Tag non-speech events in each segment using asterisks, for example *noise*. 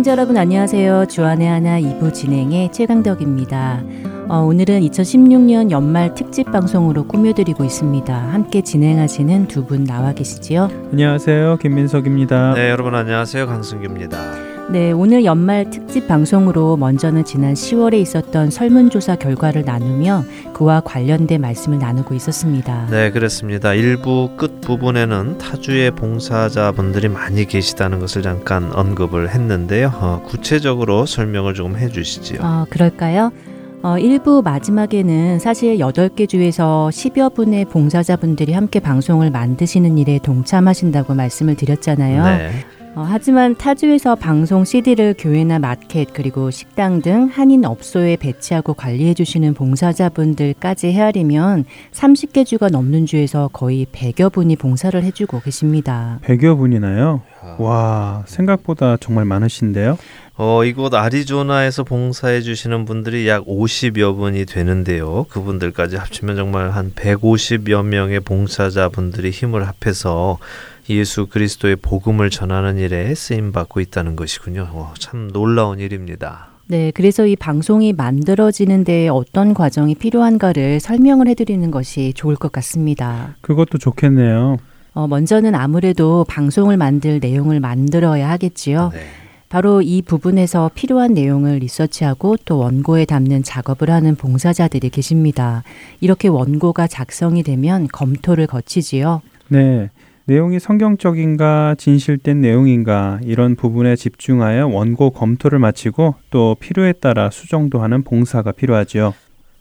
애청자 여러분 안녕하세요. 주안의 하나 2부 진행의 최강덕입니다. 어, 오늘은 2016년 연말 특집 방송으로 꾸며드리고 있습니다. 함께 진행하시는 두 분 나와 계시지요? 안녕하세요. 김민석입니다. 네, 여러분 안녕하세요. 강승규입니다. 네, 오늘 연말 특집 방송으로 먼저는 지난 10월에 있었던 설문조사 결과를 나누며 그와 관련된 말씀을 나누고 있었습니다. 네, 그렇습니다. 일부 끝 부분에는 타주의 봉사자분들이 많이 계시다는 것을 잠깐 언급을 했는데요. 어, 구체적으로 설명을 조금 해주시지요. 어, 그럴까요? 어, 일부 마지막에는 사실 8개 주에서 10여 분의 봉사자분들이 함께 방송을 만드시는 일에 동참하신다고 말씀을 드렸잖아요. 네. 어, 하지만 타주에서 방송 CD를 교회나 마켓 그리고 식당 등 한인 업소에 배치하고 관리해 주시는 봉사자분들까지 헤아리면 30개 주가 넘는 주에서 거의 100여 분이 봉사를 해주고 계십니다. 100여 분이나요? 와, 생각보다 정말 많으신데요? 어, 이곳 아리조나에서 봉사해 주시는 분들이 약 50여 분이 되는데요. 그분들까지 합치면 정말 한 150여 명의 봉사자분들이 힘을 합해서 예수 그리스도의 복음을 전하는 일에 쓰임 받고 있다는 것이군요. 와, 참 놀라운 일입니다. 네, 그래서 이 방송이 만들어지는 데 어떤 과정이 필요한가를 설명을 해드리는 것이 좋을 것 같습니다. 그것도 좋겠네요. 어, 먼저는 아무래도 방송을 만들 내용을 만들어야 하겠지요. 네. 바로 이 부분에서 필요한 내용을 리서치하고 또 원고에 담는 작업을 하는 봉사자들이 계십니다. 이렇게 원고가 작성이 되면 검토를 거치지요. 네. 내용이 성경적인가 진실된 내용인가 이런 부분에 집중하여 원고 검토를 마치고 또 필요에 따라 수정도 하는 봉사가 필요하지요.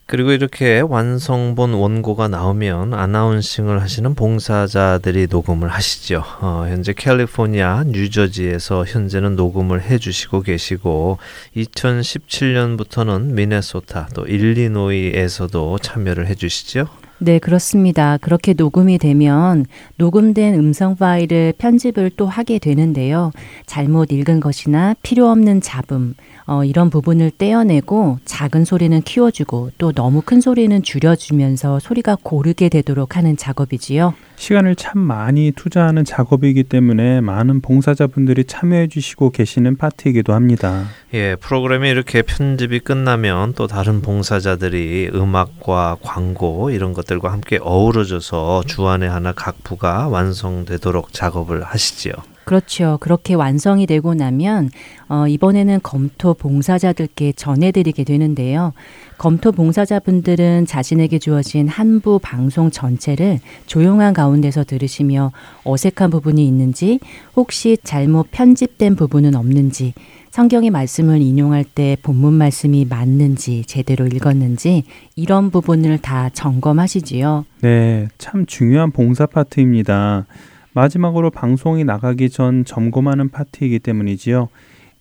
그리고 이렇게 완성본 원고가 나오면 아나운싱을 하시는 봉사자들이 녹음을 하시죠. 어, 현재 캘리포니아, 뉴저지에서 현재는 녹음을 해주시고 계시고 2017년부터는 미네소타 또 일리노이에서도 참여를 해주시죠. 네, 그렇습니다. 그렇게 녹음이 되면 녹음된 음성 파일을 편집을 또 하게 되는데요. 잘못 읽은 것이나 필요 없는 잡음, 어, 이런 부분을 떼어내고 작은 소리는 키워주고 또 너무 큰 소리는 줄여주면서 소리가 고르게 되도록 하는 작업이지요. 시간을 참 많이 투자하는 작업이기 때문에 많은 봉사자분들이 참여해 주시고 계시는 파트이기도 합니다. 예, 프로그램이 이렇게 편집이 끝나면 또 다른 봉사자들이 음악과 광고 이런 것들과 함께 어우러져서 주안에 하나 각 부가 완성되도록 작업을 하시지요. 그렇죠. 그렇게 완성이 되고 나면 어, 이번에는 검토 봉사자들께 전해드리게 되는데요. 검토 봉사자분들은 자신에게 주어진 한부 방송 전체를 조용한 가운데서 들으시며 어색한 부분이 있는지 혹시 잘못 편집된 부분은 없는지 성경의 말씀을 인용할 때 본문 말씀이 맞는지 제대로 읽었는지 이런 부분을 다 점검하시지요. 네, 참 중요한 봉사 파트입니다. 마지막으로 방송이 나가기 전 점검하는 파트이기 때문이지요.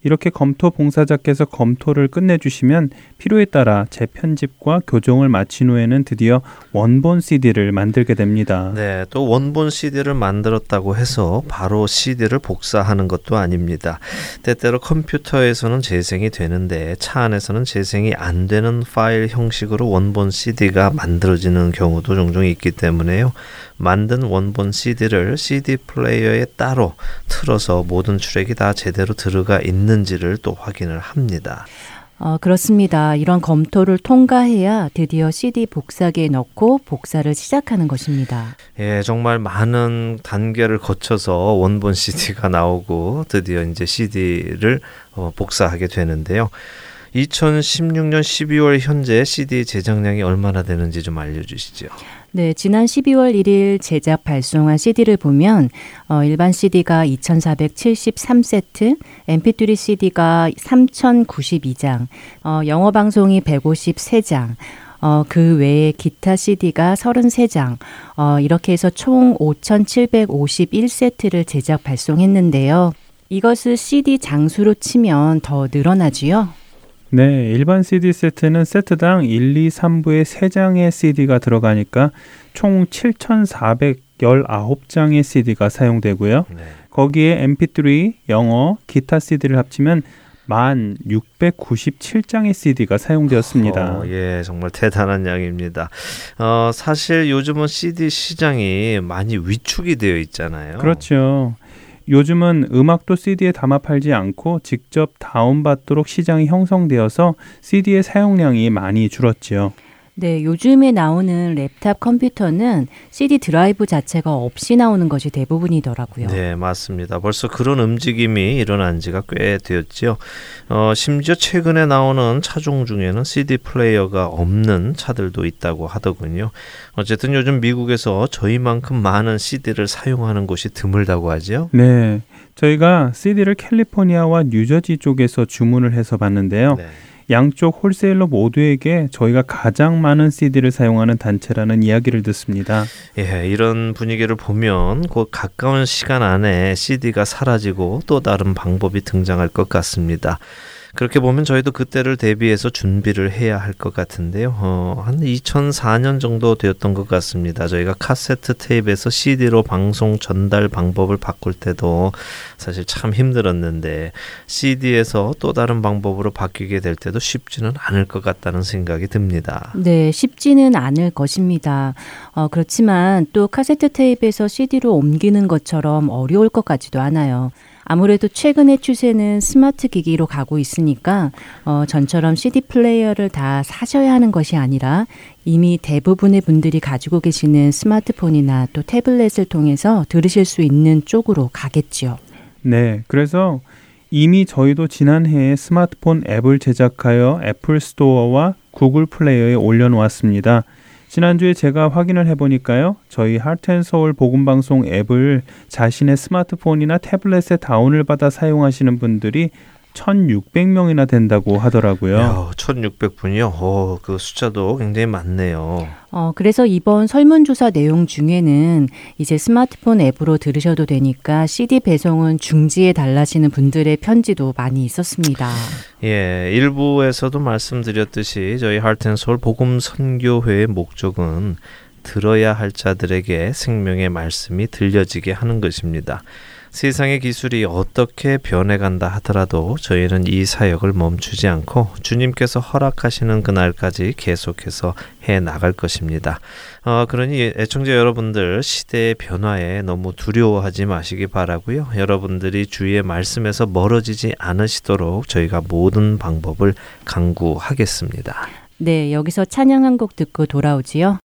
이렇게 검토 봉사자께서 검토를 끝내주시면 필요에 따라 재편집과 교정을 마친 후에는 드디어 원본 CD를 만들게 됩니다. 네, 또 원본 CD를 만들었다고 해서 바로 CD를 복사하는 것도 아닙니다. 때때로 컴퓨터에서는 재생이 되는데 차 안에서는 재생이 안 되는 파일 형식으로 원본 CD가 만들어지는 경우도 종종 있기 때문에요. 만든 원본 CD를 CD 플레이어에 따로 틀어서 모든 트랙이 다 제대로 들어가 있는 지를 또 확인을 합니다. 어, 그렇습니다. 이런 검토를 통과해야 드디어 CD 복사기에 넣고 복사를 시작하는 것입니다. 예, 정말 많은 단계를 거쳐서 원본 CD가 나오고 드디어 이제 CD를 어, 복사하게 되는데요. 2016년 12월 현재 CD 제작량이 얼마나 되는지 좀 알려주시죠. 네, 지난 12월 1일 제작 발송한 CD를 보면 어, 일반 CD가 2,473세트, MP3 CD가 3,092장, 어, 영어 방송이 153장, 어, 그 외에 기타 CD가 33장, 어, 이렇게 해서 총 5,751세트를 제작 발송했는데요. 이것을 CD 장수로 치면 더 늘어나지요? 네, 일반 CD 세트는 세트당 1, 2, 3부에 3장의 CD가 들어가니까 총 7,419장의 CD가 사용되고요. 네. 거기에 MP3, 영어, 기타 CD를 합치면 만 697장의 CD가 사용되었습니다. 어, 예, 정말 대단한 양입니다. 어, 사실 요즘은 CD 시장이 많이 위축이 되어 있잖아요. 그렇죠. 요즘은 음악도 CD에 담아 팔지 않고 직접 다운받도록 시장이 형성되어서 CD의 사용량이 많이 줄었지요. 네, 요즘에 나오는 랩탑 컴퓨터는 CD 드라이브 자체가 없이 나오는 것이 대부분이더라고요. 네, 맞습니다. 벌써 그런 움직임이 일어난 지가 꽤 되었지요. 어, 심지어 최근에 나오는 차종 중에는 CD 플레이어가 없는 차들도 있다고 하더군요. 어쨌든 요즘 미국에서 저희만큼 많은 CD를 사용하는 곳이 드물다고 하지요. 네. 저희가 CD를 캘리포니아와 뉴저지 쪽에서 주문을 해서 봤는데요. 네. 양쪽 홀세일러 모두에게 저희가 가장 많은 CD를 사용하는 단체라는 이야기를 듣습니다. 예, 이런 분위기를 보면 곧 가까운 시간 안에 CD가 사라지고 또 다른 방법이 등장할 것 같습니다. 그렇게 보면 저희도 그때를 대비해서 준비를 해야 할 것 같은데요. 어, 한 2004년 정도 되었던 것 같습니다. 저희가 카세트 테이프에서 CD로 방송 전달 방법을 바꿀 때도 사실 참 힘들었는데 CD에서 또 다른 방법으로 바뀌게 될 때도 쉽지는 않을 것 같다는 생각이 듭니다. 네, 쉽지는 않을 것입니다. 어, 그렇지만 또 카세트 테이프에서 CD로 옮기는 것처럼 어려울 것 같지도 않아요. 아무래도 최근의 추세는 스마트 기기로 가고 있으니까 어, 전처럼 CD 플레이어를 다 사셔야 하는 것이 아니라 이미 대부분의 분들이 가지고 계시는 스마트폰이나 또 태블릿을 통해서 들으실 수 있는 쪽으로 가겠지요. 네, 그래서 이미 저희도 지난해에 스마트폰 앱을 제작하여 애플 스토어와 구글 플레이어에 올려놓았습니다. 지난주에 제가 확인을 해보니까요. 저희 하트앤서울 복음방송 앱을 자신의 스마트폰이나 태블릿에 다운을 받아 사용하시는 분들이 1,600명이나 된다고 하더라고요. 1,600분이요? 오, 그 숫자도 굉장히 많네요. 어, 그래서 이번 설문조사 내용 중에는 이제 스마트폰 앱으로 들으셔도 되니까 CD 배송은 중지해 달라시는 분들의 편지도 많이 있었습니다. 예, 일부에서도 말씀드렸듯이 저희 하트앤솔 복음 선교회의 목적은 들어야 할 자들에게 생명의 말씀이 들려지게 하는 것입니다. 세상의 기술이 어떻게 변해간다 하더라도 저희는 이 사역을 멈추지 않고 주님께서 허락하시는 그날까지 계속해서 해 나갈 것입니다. 어, 그러니 애청자 여러분들 시대의 변화에 너무 두려워하지 마시기 바라고요. 여러분들이 주의 말씀에서 멀어지지 않으시도록 저희가 모든 방법을 강구하겠습니다. 네, 여기서 찬양 한 곡 듣고 돌아오지요.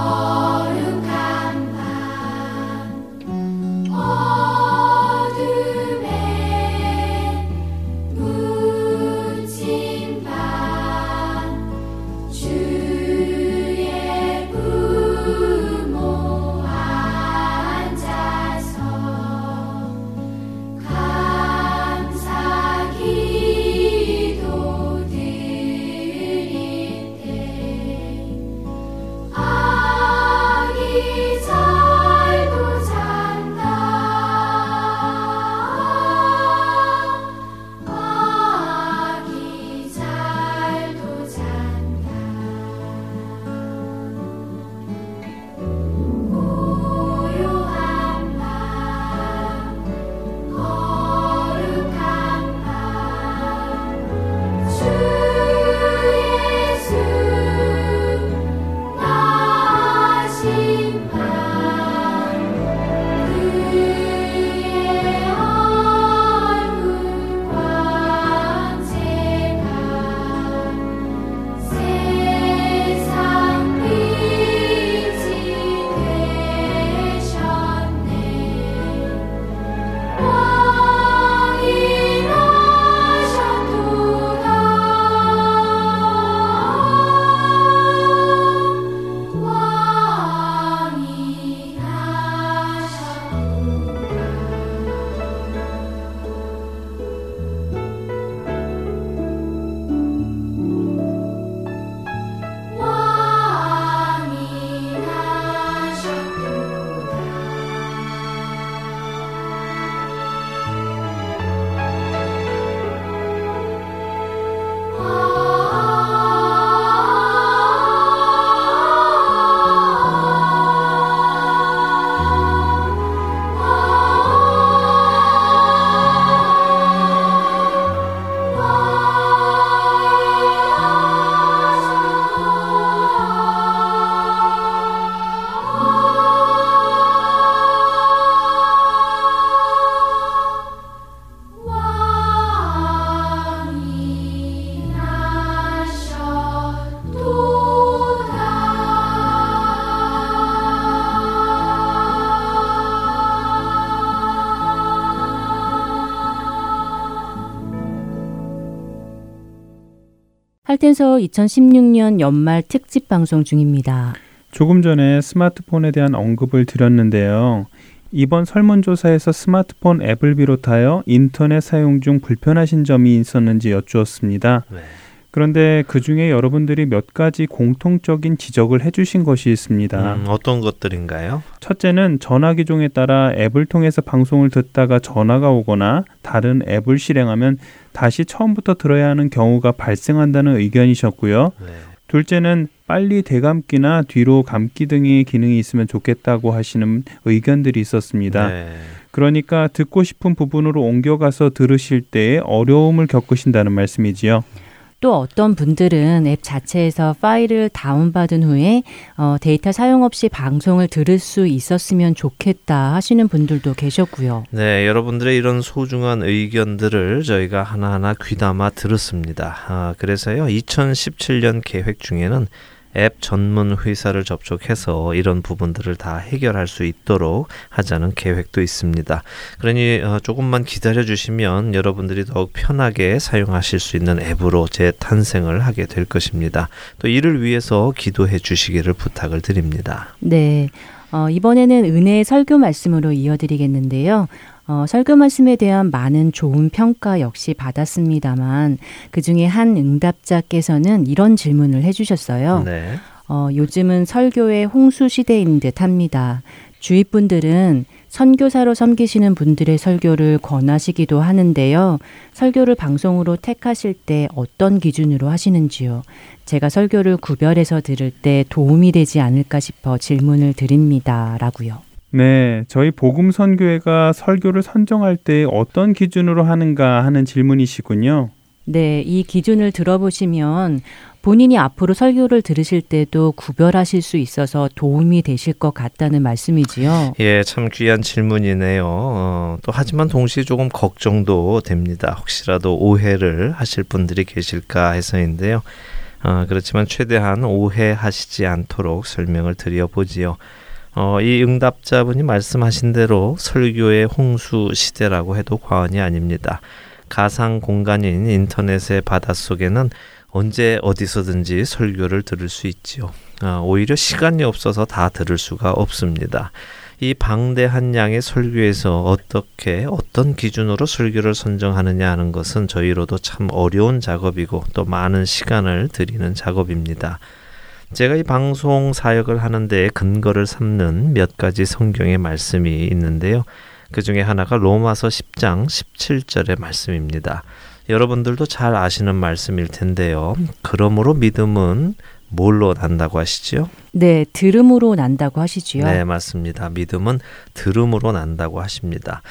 Oh. 할텐서 2016년 연말 특집 방송 중입니다. 조금 전에 스마트폰에 대한 언급을 드렸는데요. 이번 설문조사에서 스마트폰 앱을 비롯하여 인터넷 사용 중 불편하신 점이 있었는지 여쭈었습니다. 네. 그런데 그 중에 여러분들이 몇 가지 공통적인 지적을 해주신 것이 있습니다. 음, 어떤 것들인가요? 첫째는 전화 기종에 따라 앱을 통해서 방송을 듣다가 전화가 오거나 다른 앱을 실행하면 다시 처음부터 들어야 하는 경우가 발생한다는 의견이셨고요. 네. 둘째는 빨리 대감기나 뒤로 감기 등의 기능이 있으면 좋겠다고 하시는 의견들이 있었습니다. 네. 그러니까 듣고 싶은 부분으로 옮겨가서 들으실 때 어려움을 겪으신다는 말씀이지요. 또 어떤 분들은 앱 자체에서 파일을 다운받은 후에 어, 데이터 사용 없이 방송을 들을 수 있었으면 좋겠다 하시는 분들도 계셨고요. 네, 여러분들의 이런 소중한 의견들을 저희가 하나하나 귀담아 들었습니다. 아, 그래서요, 2017년 계획 중에는 앱 전문 회사를 접촉해서 이런 부분들을 다 해결할 수 있도록 하자는 계획도 있습니다. 그러니 어, 조금만 기다려 주시면 여러분들이 더욱 편하게 사용하실 수 있는 앱으로 재탄생을 하게 될 것입니다. 또 이를 위해서 기도해 주시기를 부탁을 드립니다. 네. 어, 이번에는 은혜의 설교 말씀으로 이어드리겠는데요. 어, 설교 말씀에 대한 많은 좋은 평가 역시 받았습니다만 그 중에 한 응답자께서는 이런 질문을 해주셨어요. 네. 어, 요즘은 설교의 홍수 시대인 듯 합니다. 주위 분들은 선교사로 섬기시는 분들의 설교를 권하시기도 하는데요. 설교를 방송으로 택하실 때 어떤 기준으로 하시는지요? 제가 설교를 구별해서 들을 때 도움이 되지 않을까 싶어 질문을 드립니다. 라고요. 네, 저희 복음 선교회가 설교를 선정할 때 어떤 기준으로 하는가 하는 질문이시군요. 네, 이 기준을 들어보시면 본인이 앞으로 설교를 들으실 때도 구별하실 수 있어서 도움이 되실 것 같다는 말씀이지요. 예, 참 귀한 질문이네요. 어, 또 하지만 동시에 조금 걱정도 됩니다. 혹시라도 오해를 하실 분들이 계실까 해서인데요. 어, 그렇지만 최대한 오해하시지 않도록 설명을 드려보지요. 어, 이 응답자분이 말씀하신 대로 설교의 홍수 시대라고 해도 과언이 아닙니다. 가상 공간인 인터넷의 바닷속에는 언제 어디서든지 설교를 들을 수 있지요. 아, 오히려 시간이 없어서 다 들을 수가 없습니다. 이 방대한 양의 설교에서 어떻게 어떤 기준으로 설교를 선정하느냐 하는 것은 저희로도 참 어려운 작업이고 또 많은 시간을 들이는 작업입니다. 제가 이 방송 사역을 하는데 근거를 삼는 몇 가지 성경의 말씀이 있는데요. 그 중에 하나가 로마서 10장 17절의 말씀입니다. 여러분들도 잘 아시는 말씀일 텐데요. 그러므로 믿음은 뭘로 난다고 하시죠? 네, 들음으로 난다고 하시지요. 네, 맞습니다. 믿음은 들음으로 난다고 하십니다.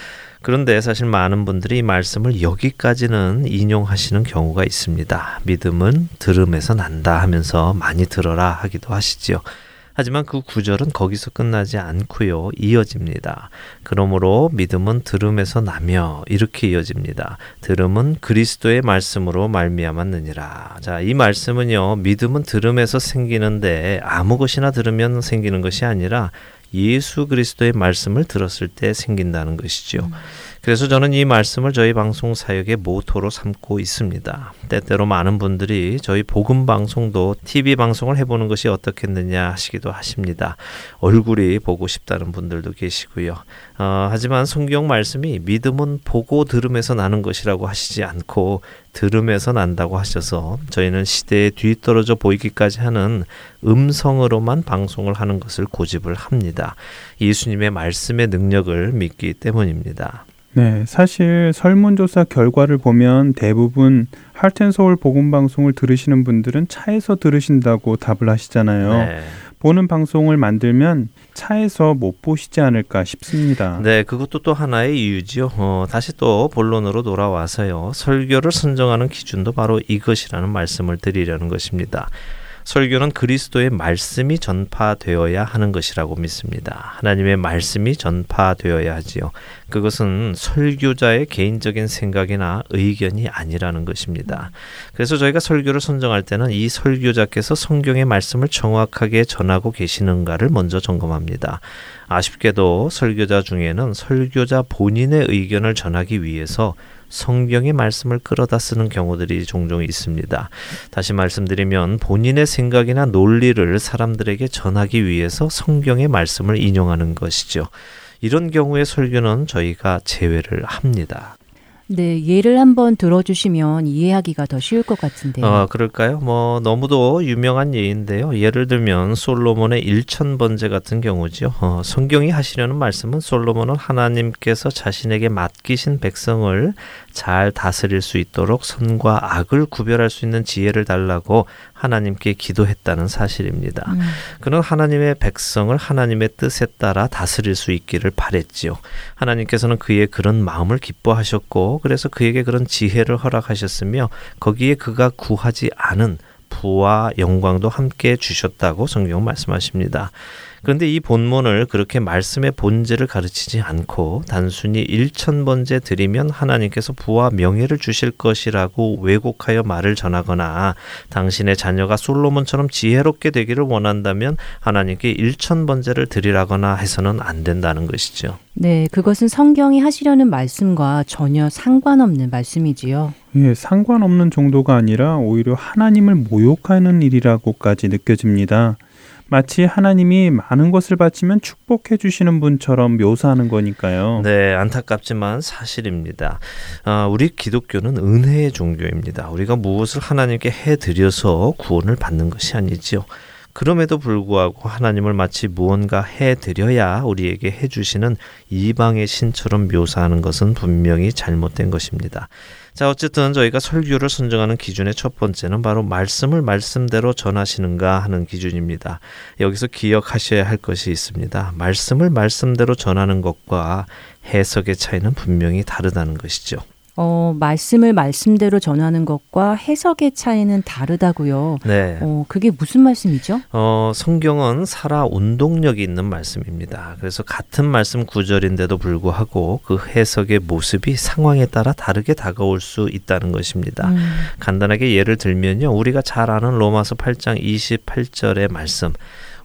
그런데 사실 많은 분들이 이 말씀을 여기까지는 인용하시는 경우가 있습니다. 믿음은 들음에서 난다 하면서 많이 들어라 하기도 하시지요. 하지만 그 구절은 거기서 끝나지 않고요. 이어집니다. 그러므로 믿음은 들음에서 나며 이렇게 이어집니다. 들음은 그리스도의 말씀으로 말미암았느니라. 자, 이 말씀은요. 믿음은 들음에서 생기는데 아무 것이나 들으면 생기는 것이 아니라 예수 그리스도의 말씀을 들었을 때 생긴다는 것이죠. 음. 그래서 저는 이 말씀을 저희 방송 사역의 모토로 삼고 있습니다. 때때로 많은 분들이 저희 복음 방송도 TV 방송을 해보는 것이 어떻겠느냐 하시기도 하십니다. 얼굴이 보고 싶다는 분들도 계시고요. 어, 하지만 성경 말씀이 믿음은 보고 들음에서 나는 것이라고 하시지 않고 들음에서 난다고 하셔서 저희는 시대에 뒤떨어져 보이기까지 하는 음성으로만 방송을 하는 것을 고집을 합니다. 예수님의 말씀의 능력을 믿기 때문입니다. 네, 사실 설문조사 결과를 보면 대부분 할텐서울 복음방송을 들으시는 분들은 차에서 들으신다고 답을 하시잖아요. 네. 보는 방송을 만들면 차에서 못 보시지 않을까 싶습니다. 네, 그것도 또 하나의 이유지요. 어, 다시 또 본론으로 돌아와서요. 설교를 선정하는 기준도 바로 이것이라는 말씀을 드리려는 것입니다. 설교는 그리스도의 말씀이 전파되어야 하는 것이라고 믿습니다. 하나님의 말씀이 전파되어야 하지요. 그것은 설교자의 개인적인 생각이나 의견이 아니라는 것입니다. 그래서 저희가 설교를 선정할 때는 이 설교자께서 성경의 말씀을 정확하게 전하고 계시는가를 먼저 점검합니다. 아쉽게도 설교자 중에는 설교자 본인의 의견을 전하기 위해서 성경의 말씀을 끌어다 쓰는 경우들이 종종 있습니다. 다시 말씀드리면 본인의 생각이나 논리를 사람들에게 전하기 위해서 성경의 말씀을 인용하는 것이죠. 이런 경우의 설교는 저희가 제외를 합니다. 네, 예를 한번 들어주시면 이해하기가 더 쉬울 것 같은데요. 어, 그럴까요? 뭐 너무도 유명한 예인데요. 예를 들면 솔로몬의 일천 번제 같은 경우죠. 어, 성경이 하시려는 말씀은 솔로몬은 하나님께서 자신에게 맡기신 백성을 잘 다스릴 수 있도록 선과 악을 구별할 수 있는 지혜를 달라고 하나님께 기도했다는 사실입니다. 음. 그는 하나님의 백성을 하나님의 뜻에 따라 다스릴 수 있기를 바랬지요. 하나님께서는 그의 그런 마음을 기뻐하셨고 그래서 그에게 그런 지혜를 허락하셨으며 거기에 그가 구하지 않은 부와 영광도 함께 주셨다고 성경 말씀하십니다. 그런데 이 본문을 그렇게 말씀의 본질을 가르치지 않고 단순히 일천번째 드리면 하나님께서 부와 명예를 주실 것이라고 왜곡하여 말을 전하거나 당신의 자녀가 솔로몬처럼 지혜롭게 되기를 원한다면 하나님께 일천번째를 드리라거나 해서는 안 된다는 것이죠. 네, 그것은 성경이 하시려는 말씀과 전혀 상관없는 말씀이지요. 예, 상관없는 정도가 아니라 오히려 하나님을 모욕하는 일이라고까지 느껴집니다. 마치 하나님이 많은 것을 바치면 축복해 주시는 분처럼 묘사하는 거니까요. 네, 안타깝지만 사실입니다. 아, 우리 기독교는 은혜의 종교입니다. 우리가 무엇을 하나님께 해 드려서 구원을 받는 것이 아니지요. 그럼에도 불구하고 하나님을 마치 무언가 해 드려야 우리에게 해 주시는 이방의 신처럼 묘사하는 것은 분명히 잘못된 것입니다. 자, 어쨌든 저희가 설교를 선정하는 기준의 첫 번째는 바로 말씀을 말씀대로 전하시는가 하는 기준입니다. 여기서 기억하셔야 할 것이 있습니다. 말씀을 말씀대로 전하는 것과 해석의 차이는 분명히 다르다는 것이죠. 어, 말씀을 말씀대로 전하는 것과 해석의 차이는 다르다고요. 네. 어, 그게 무슨 말씀이죠? 어, 성경은 살아 운동력이 있는 말씀입니다. 그래서 같은 말씀 구절인데도 불구하고 그 해석의 모습이 상황에 따라 다르게 다가올 수 있다는 것입니다. 음. 간단하게 예를 들면요. 우리가 잘 아는 로마서 8장 28절의 말씀.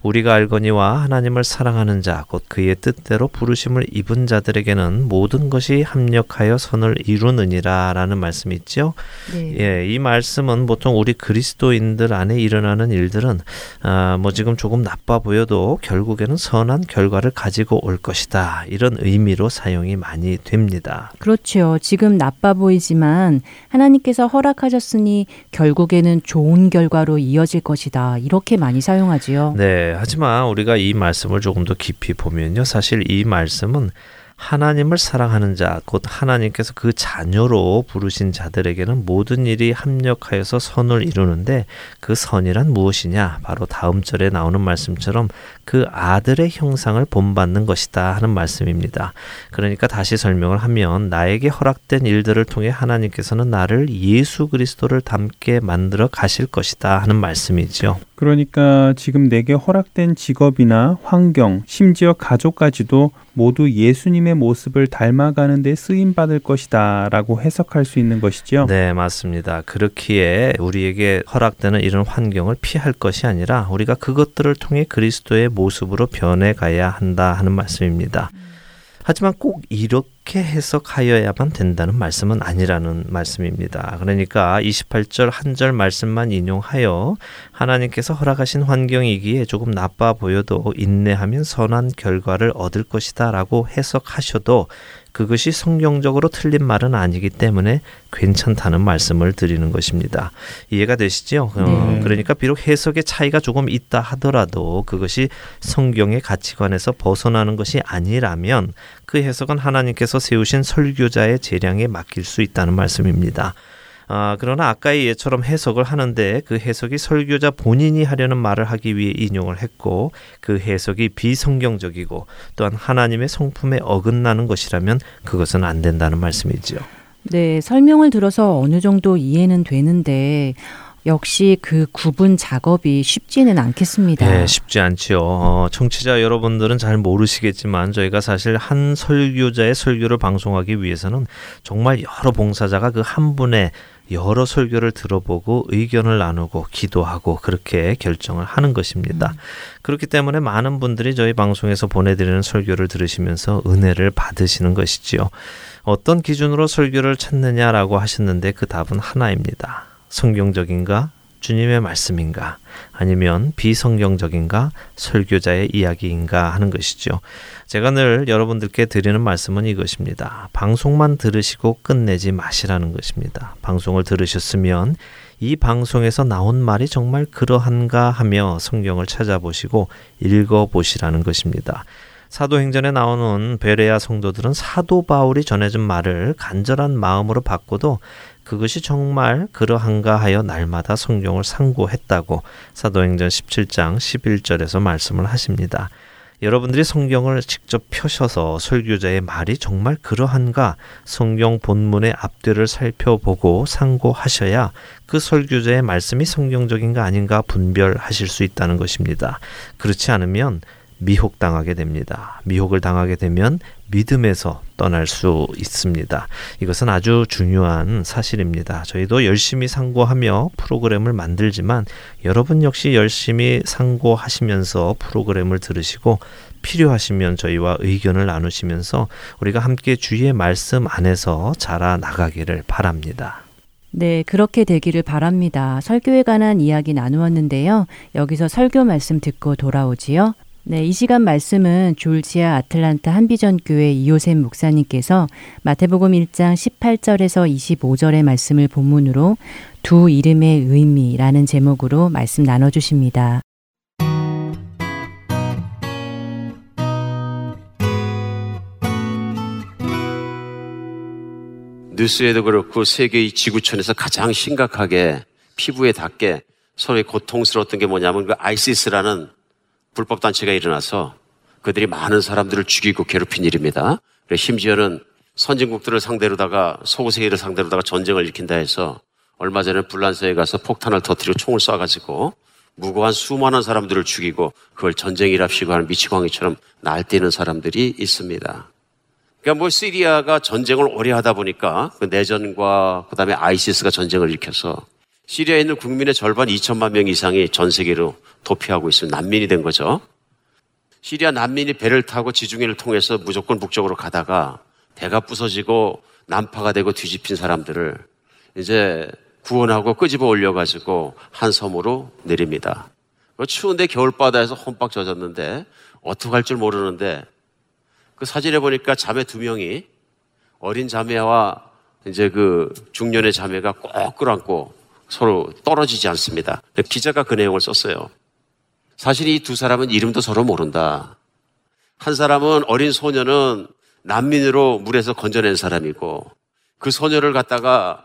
우리가 알거니와 하나님을 사랑하는 자 곧 그의 뜻대로 부르심을 입은 자들에게는 모든 것이 합력하여 선을 이루느니라라는 말씀이 있죠. 네. 예, 이 말씀은 보통 우리 그리스도인들 안에 일어나는 일들은 아, 뭐 지금 조금 나빠 보여도 결국에는 선한 결과를 가지고 올 것이다. 이런 의미로 사용이 많이 됩니다. 그렇죠. 지금 나빠 보이지만 하나님께서 허락하셨으니 결국에는 좋은 결과로 이어질 것이다. 이렇게 많이 사용하지요. 네. 하지만 우리가 이 말씀을 조금 더 깊이 보면요. 사실 이 말씀은 하나님을 사랑하는 자, 곧 하나님께서 그 자녀로 부르신 자들에게는 모든 일이 합력하여서 선을 이루는데 그 선이란 무엇이냐? 바로 다음 절에 나오는 말씀처럼 그 아들의 형상을 본받는 것이다 하는 말씀입니다. 그러니까 다시 설명을 하면 나에게 허락된 일들을 통해 하나님께서는 나를 예수 그리스도를 닮게 만들어 가실 것이다 하는 말씀이죠. 그러니까 지금 내게 허락된 직업이나 환경, 심지어 가족까지도 모두 예수님의 모습을 닮아가는 데 쓰임 받을 것이다라고 해석할 수 있는 것이죠. 네, 맞습니다. 그렇기에 우리에게 허락되는 이런 환경을 피할 것이 아니라 우리가 그것들을 통해 그리스도의 모습으로 변해 가야 한다 하는 말씀입니다. 하지만 꼭 이렇게 해석하여야만 된다는 말씀은 아니라는 말씀입니다. 그러니까 28절 한 절 말씀만 인용하여 하나님께서 허락하신 환경이기에 조금 나빠 보여도 인내하면 선한 결과를 얻을 것이다 라고 해석하셔도 그것이 성경적으로 틀린 말은 아니기 때문에 괜찮다는 말씀을 드리는 것입니다. 이해가 되시죠? 어, 네. 그러니까 비록 해석의 차이가 조금 있다 하더라도 그것이 성경의 가치관에서 벗어나는 것이 아니라면 그 해석은 하나님께서 세우신 설교자의 재량에 맡길 수 있다는 말씀입니다. 아, 그러나 아까의 예처럼 해석을 하는데 그 해석이 설교자 본인이 하려는 말을 하기 위해 인용을 했고 그 해석이 비성경적이고 또한 하나님의 성품에 어긋나는 것이라면 그것은 안 된다는 말씀이지요. 네, 설명을 들어서 어느 정도 이해는 되는데 역시 그 구분 작업이 쉽지는 않겠습니다. 네, 쉽지 않지요. 어, 청취자 여러분들은 잘 모르시겠지만 저희가 사실 한 설교자의 설교를 방송하기 위해서는 정말 여러 봉사자가 그 한 분의 여러 설교를 들어보고 의견을 나누고 기도하고 그렇게 결정을 하는 것입니다. 음. 그렇기 때문에 많은 분들이 저희 방송에서 보내드리는 설교를 들으시면서 은혜를 받으시는 것이지요. 어떤 기준으로 설교를 찾느냐라고 하셨는데 그 답은 하나입니다. 성경적인가? 주님의 말씀인가? 아니면 비성경적인가? 설교자의 이야기인가 하는 것이죠. 제가 늘 여러분들께 드리는 말씀은 이것입니다. 방송만 들으시고 끝내지 마시라는 것입니다. 방송을 들으셨으면 이 방송에서 나온 말이 정말 그러한가 하며 성경을 찾아보시고 읽어보시라는 것입니다. 사도행전에 나오는 베레아 성도들은 사도 바울이 전해준 말을 간절한 마음으로 받고도 그것이 정말 그러한가 하여 날마다 성경을 상고했다고 사도행전 17장 11절에서 말씀을 하십니다. 여러분들이 성경을 직접 펴셔서 설교자의 말이 정말 그러한가 성경 본문의 앞뒤를 살펴보고 상고하셔야 그 설교자의 말씀이 성경적인가 아닌가 분별하실 수 있다는 것입니다. 그렇지 않으면 미혹당하게 됩니다. 미혹을 당하게 되면 믿음에서 떠날 수 있습니다. 이것은 아주 중요한 사실입니다. 저희도 열심히 상고하며 프로그램을 만들지만 여러분 역시 열심히 상고하시면서 프로그램을 들으시고 필요하시면 저희와 의견을 나누시면서 우리가 함께 주의 말씀 안에서 자라 나가기를 바랍니다. 네, 그렇게 되기를 바랍니다. 설교에 관한 이야기 나누었는데요. 여기서 설교 말씀 듣고 돌아오지요. 네, 이 시간 말씀은 졸지아 아틀란타 한비전 교회 이호셉 목사님께서 마태복음 1장 18절에서 25절의 말씀을 본문으로 두 이름의 의미라는 제목으로 말씀 나눠 주십니다. 뉴스에도 그렇고 세계의 지구촌에서 가장 심각하게 피부에 닿게 서로의 고통스러웠던 게 뭐냐면 그 아이시스라는 불법 단체가 일어나서 그들이 많은 사람들을 죽이고 괴롭힌 일입니다. 심지어는 선진국들을 상대로다가 소세계를 상대로다가 전쟁을 일으킨다 해서 얼마 전에 불란서에 가서 폭탄을 터뜨리고 총을 쏴가지고 무고한 수많은 사람들을 죽이고 그걸 전쟁이랍시고 하는 미치광이처럼 날뛰는 사람들이 있습니다. 그러니까 뭐 시리아가 전쟁을 오래 하다 보니까 그 내전과 그다음에 아이시스가 전쟁을 일으켜서 시리아에 있는 국민의 절반 2천만 명 이상이 전 세계로 도피하고 있으면 난민이 된 거죠. 시리아 난민이 배를 타고 지중해를 통해서 무조건 북쪽으로 가다가 배가 부서지고 난파가 되고 뒤집힌 사람들을 이제 구원하고 끄집어 올려가지고 한 섬으로 내립니다. 그 추운데 겨울바다에서 혼박 젖었는데 어떻게 할줄 모르는데 그 사진에 보니까 자매 두 명이 어린 자매와 이제 그 중년의 자매가 꼭 끌어안고 서로 떨어지지 않습니다. 기자가 그 내용을 썼어요. 사실 이 두 사람은 이름도 서로 모른다. 한 사람은 어린 소녀는 난민으로 물에서 건져낸 사람이고 그 소녀를 갖다가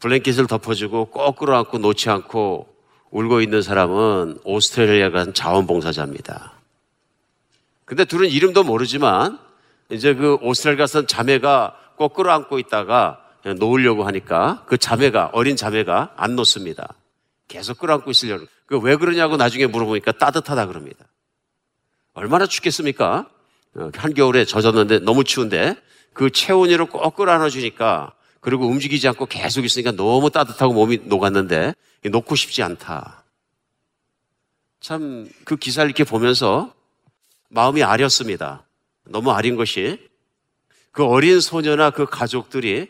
블랭킷을 덮어주고 꼭 끌어안고 놓지 않고 울고 있는 사람은 오스트레일리아 간 자원봉사자입니다. 근데 둘은 이름도 모르지만 이제 그 오스트레일리아 산 자매가 꼭 끌어안고 있다가 놓으려고 하니까 그 자매가 어린 자매가 안 놓습니다. 계속 끌어안고 있으려고. 그 왜 그러냐고 나중에 물어보니까 따뜻하다 그럽니다. 얼마나 춥겠습니까? 어, 한겨울에 젖었는데 너무 추운데 그 체온으로 꼭 끌어안아 주니까 그리고 움직이지 않고 계속 있으니까 너무 따뜻하고 몸이 녹았는데 놓고 싶지 않다. 참 그 기사를 이렇게 보면서 마음이 아렸습니다. 너무 아린 것이 그 어린 소녀나 그 가족들이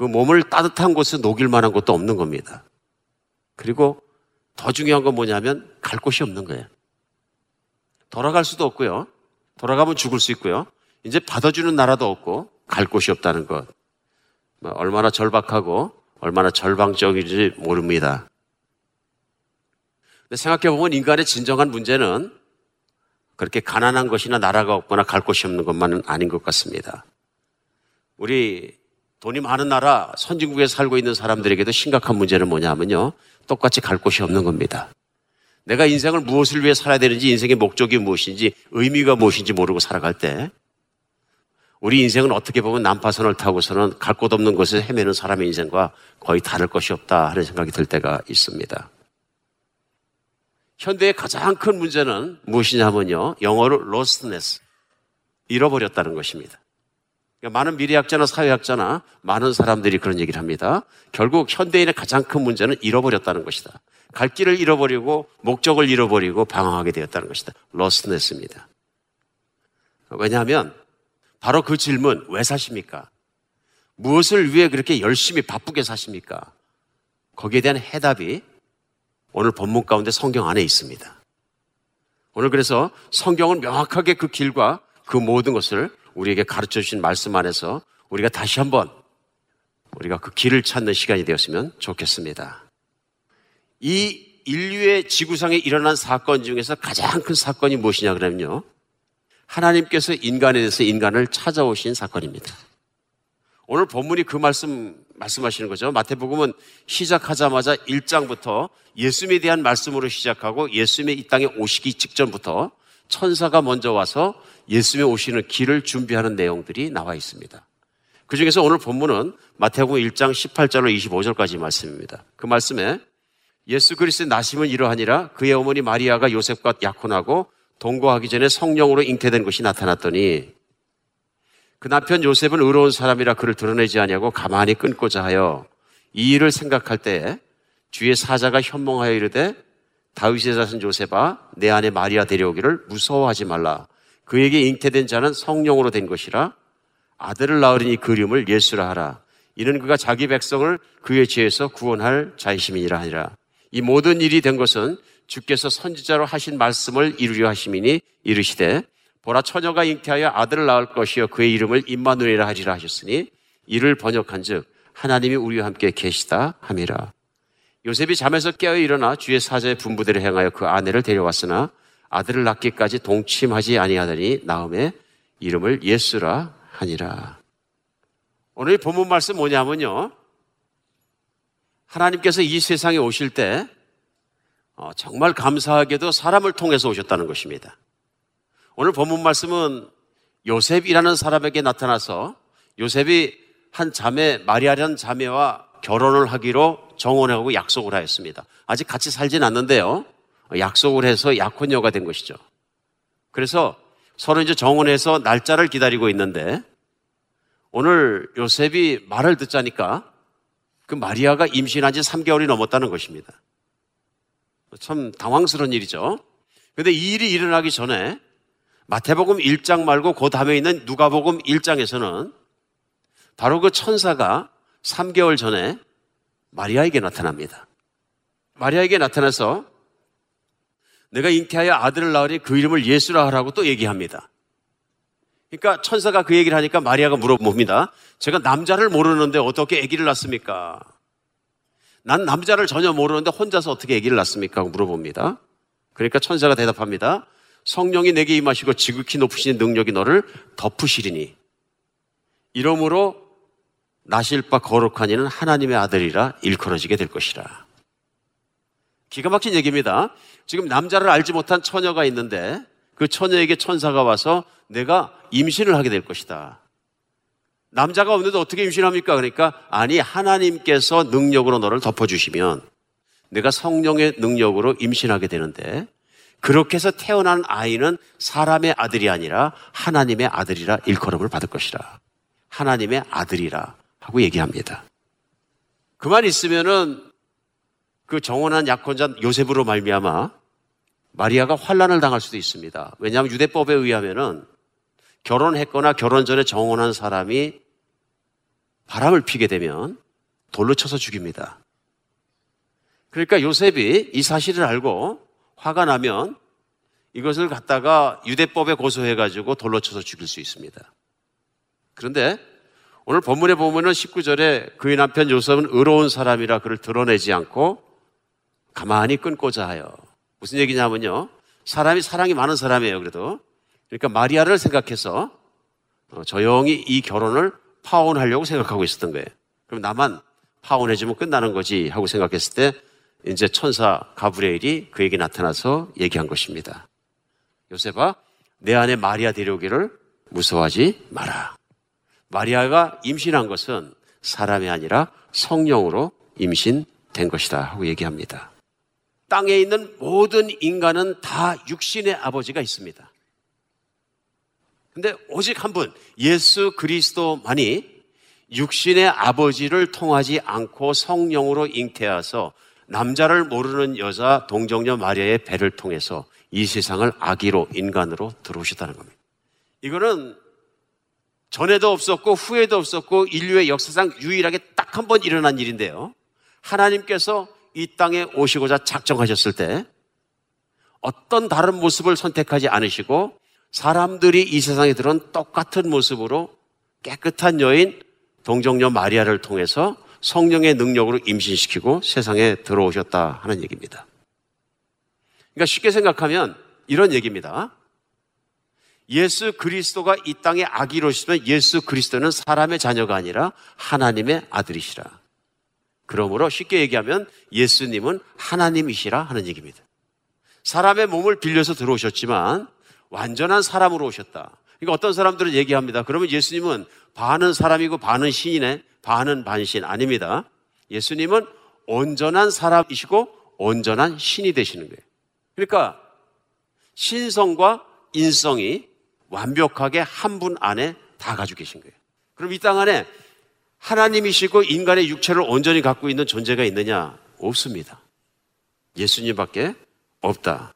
그 몸을 따뜻한 곳에 녹일 만한 곳도 없는 겁니다. 그리고 더 중요한 건 뭐냐면 갈 곳이 없는 거예요. 돌아갈 수도 없고요. 돌아가면 죽을 수 있고요. 이제 받아주는 나라도 없고 갈 곳이 없다는 것. 뭐 얼마나 절박하고 얼마나 절방적인지 모릅니다. 생각해보면 인간의 진정한 문제는 그렇게 가난한 것이나 나라가 없거나 갈 곳이 없는 것만은 아닌 것 같습니다. 우리 돈이 많은 나라, 선진국에 살고 있는 사람들에게도 심각한 문제는 뭐냐면요. 똑같이 갈 곳이 없는 겁니다. 내가 인생을 무엇을 위해 살아야 되는지, 인생의 목적이 무엇인지, 의미가 무엇인지 모르고 살아갈 때, 우리 인생은 어떻게 보면 난파선을 타고서는 갈 곳 없는 곳에 헤매는 사람의 인생과 거의 다를 것이 없다 하는 생각이 들 때가 있습니다. 현대의 가장 큰 문제는 무엇이냐면요. 영어로 lostness. 잃어버렸다는 것입니다. 그러니까 많은 미래학자나 사회학자나 많은 사람들이 그런 얘기를 합니다. 결국 현대인의 가장 큰 문제는 잃어버렸다는 것이다. 갈 길을 잃어버리고 목적을 잃어버리고 방황하게 되었다는 것이다. lostness입니다. 왜냐하면 바로 그 질문 왜 사십니까? 무엇을 위해 그렇게 열심히 바쁘게 사십니까? 거기에 대한 해답이 오늘 본문 가운데 성경 안에 있습니다. 오늘 그래서 성경은 명확하게 그 길과 그 모든 것을 우리에게 가르쳐 주신 말씀 안에서 우리가 다시 한번 우리가 그 길을 찾는 시간이 되었으면 좋겠습니다. 이 인류의 지구상에 일어난 사건 중에서 가장 큰 사건이 무엇이냐 그러면요. 하나님께서 인간에 대해서 인간을 찾아오신 사건입니다. 오늘 본문이 그 말씀 말씀하시는 거죠. 마태복음은 시작하자마자 1장부터 예수님에 대한 말씀으로 시작하고 예수님의 이 땅에 오시기 직전부터 천사가 먼저 와서 예수님의 오시는 길을 준비하는 내용들이 나와 있습니다. 그 중에서 오늘 본문은 마태복음 1장 18절로 25절까지 말씀입니다. 그 말씀에 예수 그리스도의 나심은 이러하니라 그의 어머니 마리아가 요셉과 약혼하고 동거하기 전에 성령으로 잉태된 것이 나타났더니 그 남편 요셉은 의로운 사람이라 그를 드러내지 아니하고 가만히 끊고자 하여 이 일을 생각할 때에 주의 사자가 현몽하여 이르되 다윗의 자손 요셉아 내 안에 마리아 데려오기를 무서워하지 말라 그에게 잉태된 자는 성령으로 된 것이라 아들을 낳으리니 그 이름을 예수라 하라 이는 그가 자기 백성을 그의 죄에서 구원할 자이심이니라 하니라 이 모든 일이 된 것은 주께서 선지자로 하신 말씀을 이루려 하심이니 이르시되 보라 처녀가 잉태하여 아들을 낳을 것이요 그의 이름을 임마누엘이라 하리라 하셨으니 이를 번역한즉 하나님이 우리와 함께 계시다 함이라. 요셉이 잠에서 깨어 일어나 주의 사자의 분부대로 행하여 그 아내를 데려왔으나 아들을 낳기까지 동침하지 아니하더니 나음에 이름을 예수라 하니라. 오늘 본문 말씀 뭐냐면요. 하나님께서 이 세상에 오실 때 어, 정말 감사하게도 사람을 통해서 오셨다는 것입니다. 오늘 본문 말씀은 요셉이라는 사람에게 나타나서 요셉이 한 자매, 마리아라는 자매와 결혼을 하기로 정원하고 약속을 하였습니다. 아직 같이 살진 않는데요. 약속을 해서 약혼녀가 된 것이죠. 그래서 서로 이제 정원해서 날짜를 기다리고 있는데 오늘 요셉이 말을 듣자니까 그 마리아가 임신한 지 3개월이 넘었다는 것입니다. 참 당황스러운 일이죠. 근데 이 일이 일어나기 전에 마태복음 1장 말고 그 다음에 있는 누가복음 1장에서는 바로 그 천사가 3개월 전에 마리아에게 나타납니다. 마리아에게 나타나서 내가 잉태하여 아들을 낳으니 그 이름을 예수라 하라고 또 얘기합니다. 그러니까 천사가 그 얘기를 하니까 마리아가 물어봅니다. 제가 남자를 모르는데 어떻게 아기를 낳습니까? 난 남자를 전혀 모르는데 혼자서 어떻게 아기를 낳습니까? 물어봅니다. 그러니까 천사가 대답합니다. 성령이 내게 임하시고 지극히 높으신 능력이 너를 덮으시리니 이러므로 나실 바 거룩한 이는 하나님의 아들이라 일컬어지게 될 것이라. 기가 막힌 얘기입니다. 지금 남자를 알지 못한 처녀가 있는데 그 처녀에게 천사가 와서 내가 임신을 하게 될 것이다. 남자가 없는데 어떻게 임신합니까? 그러니까 아니 하나님께서 능력으로 너를 덮어주시면 내가 성령의 능력으로 임신하게 되는데 그렇게 해서 태어난 아이는 사람의 아들이 아니라 하나님의 아들이라 일컬음을 받을 것이라. 하나님의 아들이라 하고 얘기합니다. 그만 있으면은 그 정원한 약혼자 요셉으로 말미암아 마리아가 환란을 당할 수도 있습니다. 왜냐하면 유대법에 의하면은 결혼했거나 결혼 전에 정혼한 사람이 바람을 피게 되면 돌로 쳐서 죽입니다. 그러니까 요셉이 이 사실을 알고 화가 나면 이것을 갖다가 유대법에 고소해가지고 돌로 쳐서 죽일 수 있습니다. 그런데 오늘 본문에 보면은 19절에 그의 남편 요셉은 의로운 사람이라 그를 드러내지 않고 가만히 끊고자 하여 무슨 얘기냐면요. 사람이 사랑이 많은 사람이에요. 그래도 그러니까 마리아를 생각해서 어, 조용히 이 결혼을 파혼하려고 생각하고 있었던 거예요. 그럼 나만 파혼해주면 끝나는 거지 하고 생각했을 때 이제 천사 가브리엘이 그에게 나타나서 얘기한 것입니다. 요셉아, 내 안에 마리아 데려오기를 무서워하지 마라. 마리아가 임신한 것은 사람이 아니라 성령으로 임신된 것이다 하고 얘기합니다. 땅에 있는 모든 인간은 다 육신의 아버지가 있습니다. 근데 오직 한 분, 예수 그리스도만이 육신의 아버지를 통하지 않고 성령으로 잉태하서 남자를 모르는 여자 동정녀 마리아의 배를 통해서 이 세상을 아기로 인간으로 들어오셨다는 겁니다. 이거는 전에도 없었고 후에도 없었고 인류의 역사상 유일하게 딱 한 번 일어난 일인데요. 하나님께서 이 땅에 오시고자 작정하셨을 때 어떤 다른 모습을 선택하지 않으시고 사람들이 이 세상에 들어온 똑같은 모습으로 깨끗한 여인 동정녀 마리아를 통해서 성령의 능력으로 임신시키고 세상에 들어오셨다 하는 얘기입니다. 그러니까 쉽게 생각하면 이런 얘기입니다. 예수 그리스도가 이 땅에 아기로 오시면 예수 그리스도는 사람의 자녀가 아니라 하나님의 아들이시라. 그러므로 쉽게 얘기하면 예수님은 하나님이시라 하는 얘기입니다. 사람의 몸을 빌려서 들어오셨지만 완전한 사람으로 오셨다. 그러니까 어떤 사람들은 얘기합니다. 그러면 예수님은 반은 사람이고 반은 신이네. 반은 반신 아닙니다. 예수님은 온전한 사람이시고 온전한 신이 되시는 거예요. 그러니까 신성과 인성이 완벽하게 한 분 안에 다 가지고 계신 거예요. 그럼 이 땅 안에 하나님이시고 인간의 육체를 온전히 갖고 있는 존재가 있느냐? 없습니다. 예수님밖에 없다.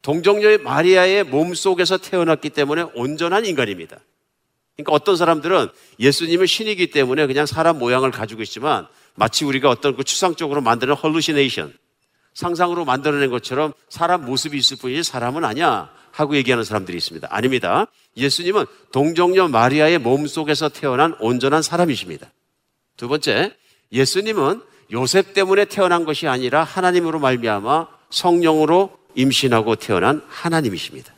동정녀의 마리아의 몸 속에서 태어났기 때문에 온전한 인간입니다. 그러니까 어떤 사람들은 예수님은 신이기 때문에 그냥 사람 모양을 가지고 있지만 마치 우리가 어떤 그 추상적으로 만드는 헐루시네이션, 상상으로 만들어낸 것처럼 사람 모습이 있을 뿐이지 사람은 아니야 하고 얘기하는 사람들이 있습니다. 아닙니다. 예수님은 동정녀 마리아의 몸 속에서 태어난 온전한 사람이십니다. 두 번째, 예수님은 요셉 때문에 태어난 것이 아니라 하나님으로 말미암아 성령으로 임신하고 태어난 하나님이십니다.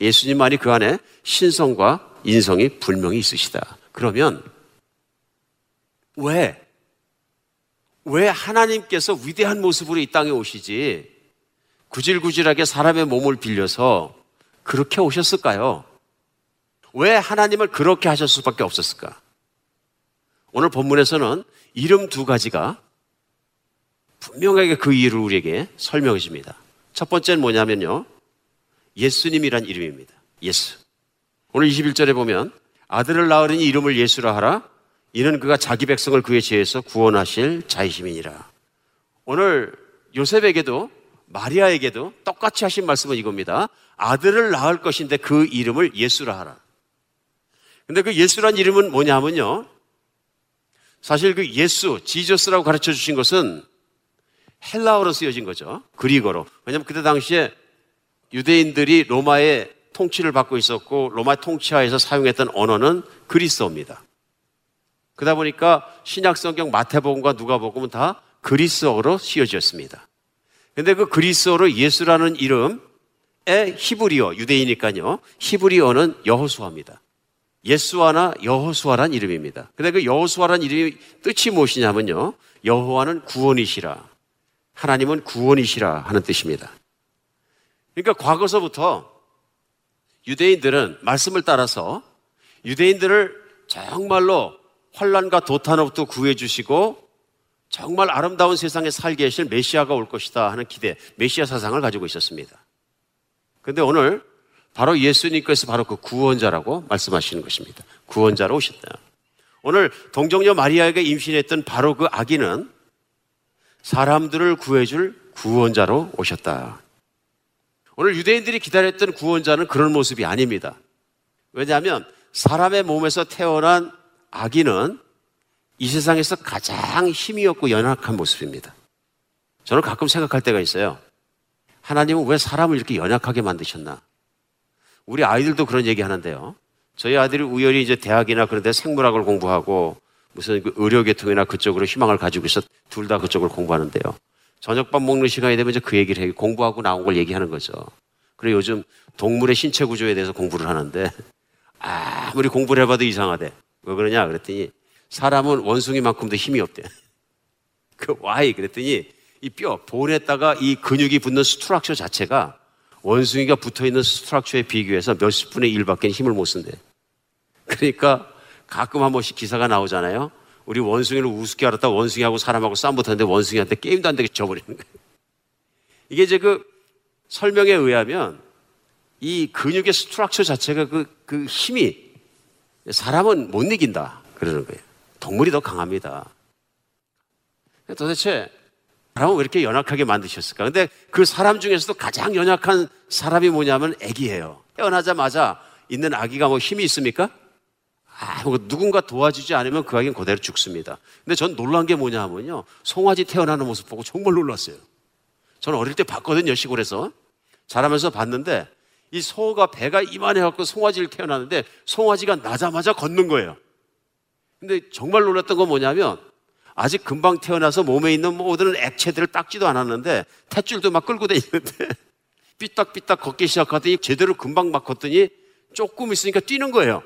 예수님만이 그 안에 신성과 인성이 분명히 있으시다. 그러면 왜, 왜 하나님께서 위대한 모습으로 이 땅에 오시지 구질구질하게 사람의 몸을 빌려서 그렇게 오셨을까요? 왜 하나님을 그렇게 하셨을 수밖에 없었을까? 오늘 본문에서는 이름 두 가지가 분명하게 그 이유를 우리에게 설명해 줍니다. 첫 번째는 뭐냐면요. 예수님이란 이름입니다. 예수. 오늘 21절에 보면 아들을 낳으리니 이름을 예수라 하라. 이는 그가 자기 백성을 그의 죄에서 구원하실 자이심이니라. 오늘 요셉에게도 마리아에게도 똑같이 하신 말씀은 이겁니다. 아들을 낳을 것인데 그 이름을 예수라 하라. 근데 그 예수란 이름은 뭐냐면요. 사실 그 예수, 지저스라고 가르쳐 주신 것은 헬라어로 쓰여진 거죠. 그리거로. 왜냐하면 그때 당시에 유대인들이 로마의 통치를 받고 있었고 로마 통치하에서 사용했던 언어는 그리스어입니다. 그러다 보니까 신약 성경 마태복음과 누가복음은 다 그리스어로 쓰여졌습니다. 근데 그 그리스어로 예수라는 이름의 히브리어 유대이니까요. 히브리어는 여호수아입니다. 예수아나 여호수아란 이름입니다. 근데 그 여호수아란 이름이 뜻이 무엇이냐면요. 여호와는 구원이시라. 하나님은 구원이시라 하는 뜻입니다. 그러니까 과거서부터 유대인들은 말씀을 따라서 유대인들을 정말로 환란과 도탄으로부터 구해 주시고 정말 아름다운 세상에 살게 하실 메시아가 올 것이다 하는 기대, 메시아 사상을 가지고 있었습니다. 그런데 오늘 바로 예수님께서 바로 그 구원자라고 말씀하시는 것입니다. 구원자로 오셨다. 오늘 동정녀 마리아에게 임신했던 바로 그 아기는 사람들을 구해줄 구원자로 오셨다. 오늘 유대인들이 기다렸던 구원자는 그런 모습이 아닙니다. 왜냐하면 사람의 몸에서 태어난 아기는 이 세상에서 가장 힘이 없고 연약한 모습입니다. 저는 가끔 생각할 때가 있어요. 하나님은 왜 사람을 이렇게 연약하게 만드셨나? 우리 아이들도 그런 얘기 하는데요. 저희 아들이 우연히 이제 대학이나 그런 데 생물학을 공부하고 무슨 그 의료계통이나 그쪽으로 희망을 가지고 있어 둘 다 그쪽을 공부하는데요. 저녁밥 먹는 시간이 되면 이제 그 얘기를 해요. 공부하고 나온 걸 얘기하는 거죠. 그래 요즘 동물의 신체 구조에 대해서 공부를 하는데 아무리 공부를 해봐도 이상하대. 왜 그러냐 그랬더니 사람은 원숭이만큼도 힘이 없대. *laughs* 그 와이 그랬더니 이 뼈 볼에다가 이 근육이 붙는 스트럭처 자체가 원숭이가 붙어 있는 structure에 비교해서 몇십 분의 일밖에 힘을 못 쓴대. 그러니까 가끔 한 번씩 기사가 나오잖아요. 우리 원숭이를 우습게 알았다 원숭이하고 사람하고 싸움 붙었는데 원숭이한테 게임도 안 되게 져버리는 거예요. *laughs* 이게 이제 그 설명에 의하면 이 근육의 structure 자체가 그, 그 힘이 사람은 못 이긴다. 그러는 거예요. 동물이 더 강합니다. 도대체 사람은 왜 이렇게 연약하게 만드셨을까? 근데 그 사람 중에서도 가장 연약한 사람이 뭐냐면 아기예요. 태어나자마자 있는 아기가 뭐 힘이 있습니까? 아, 뭐 누군가 도와주지 않으면 그 아기는 그대로 죽습니다. 근데 전 놀란 게 뭐냐 하면요. 송아지 태어나는 모습 보고 정말 놀랐어요. 저는 어릴 때 봤거든요, 시골에서. 자라면서 봤는데 이 소가 배가 이만해 갖고 송아지를 태어났는데 송아지가 나자마자 걷는 거예요. 근데 정말 놀랐던 건 뭐냐면 아직 금방 태어나서 몸에 있는 모든 액체들을 닦지도 않았는데 탯줄도 막 끌고 다니는데 *laughs* 삐딱삐딱 걷기 시작하더니 제대로 금방 막 걷더니 조금 있으니까 뛰는 거예요.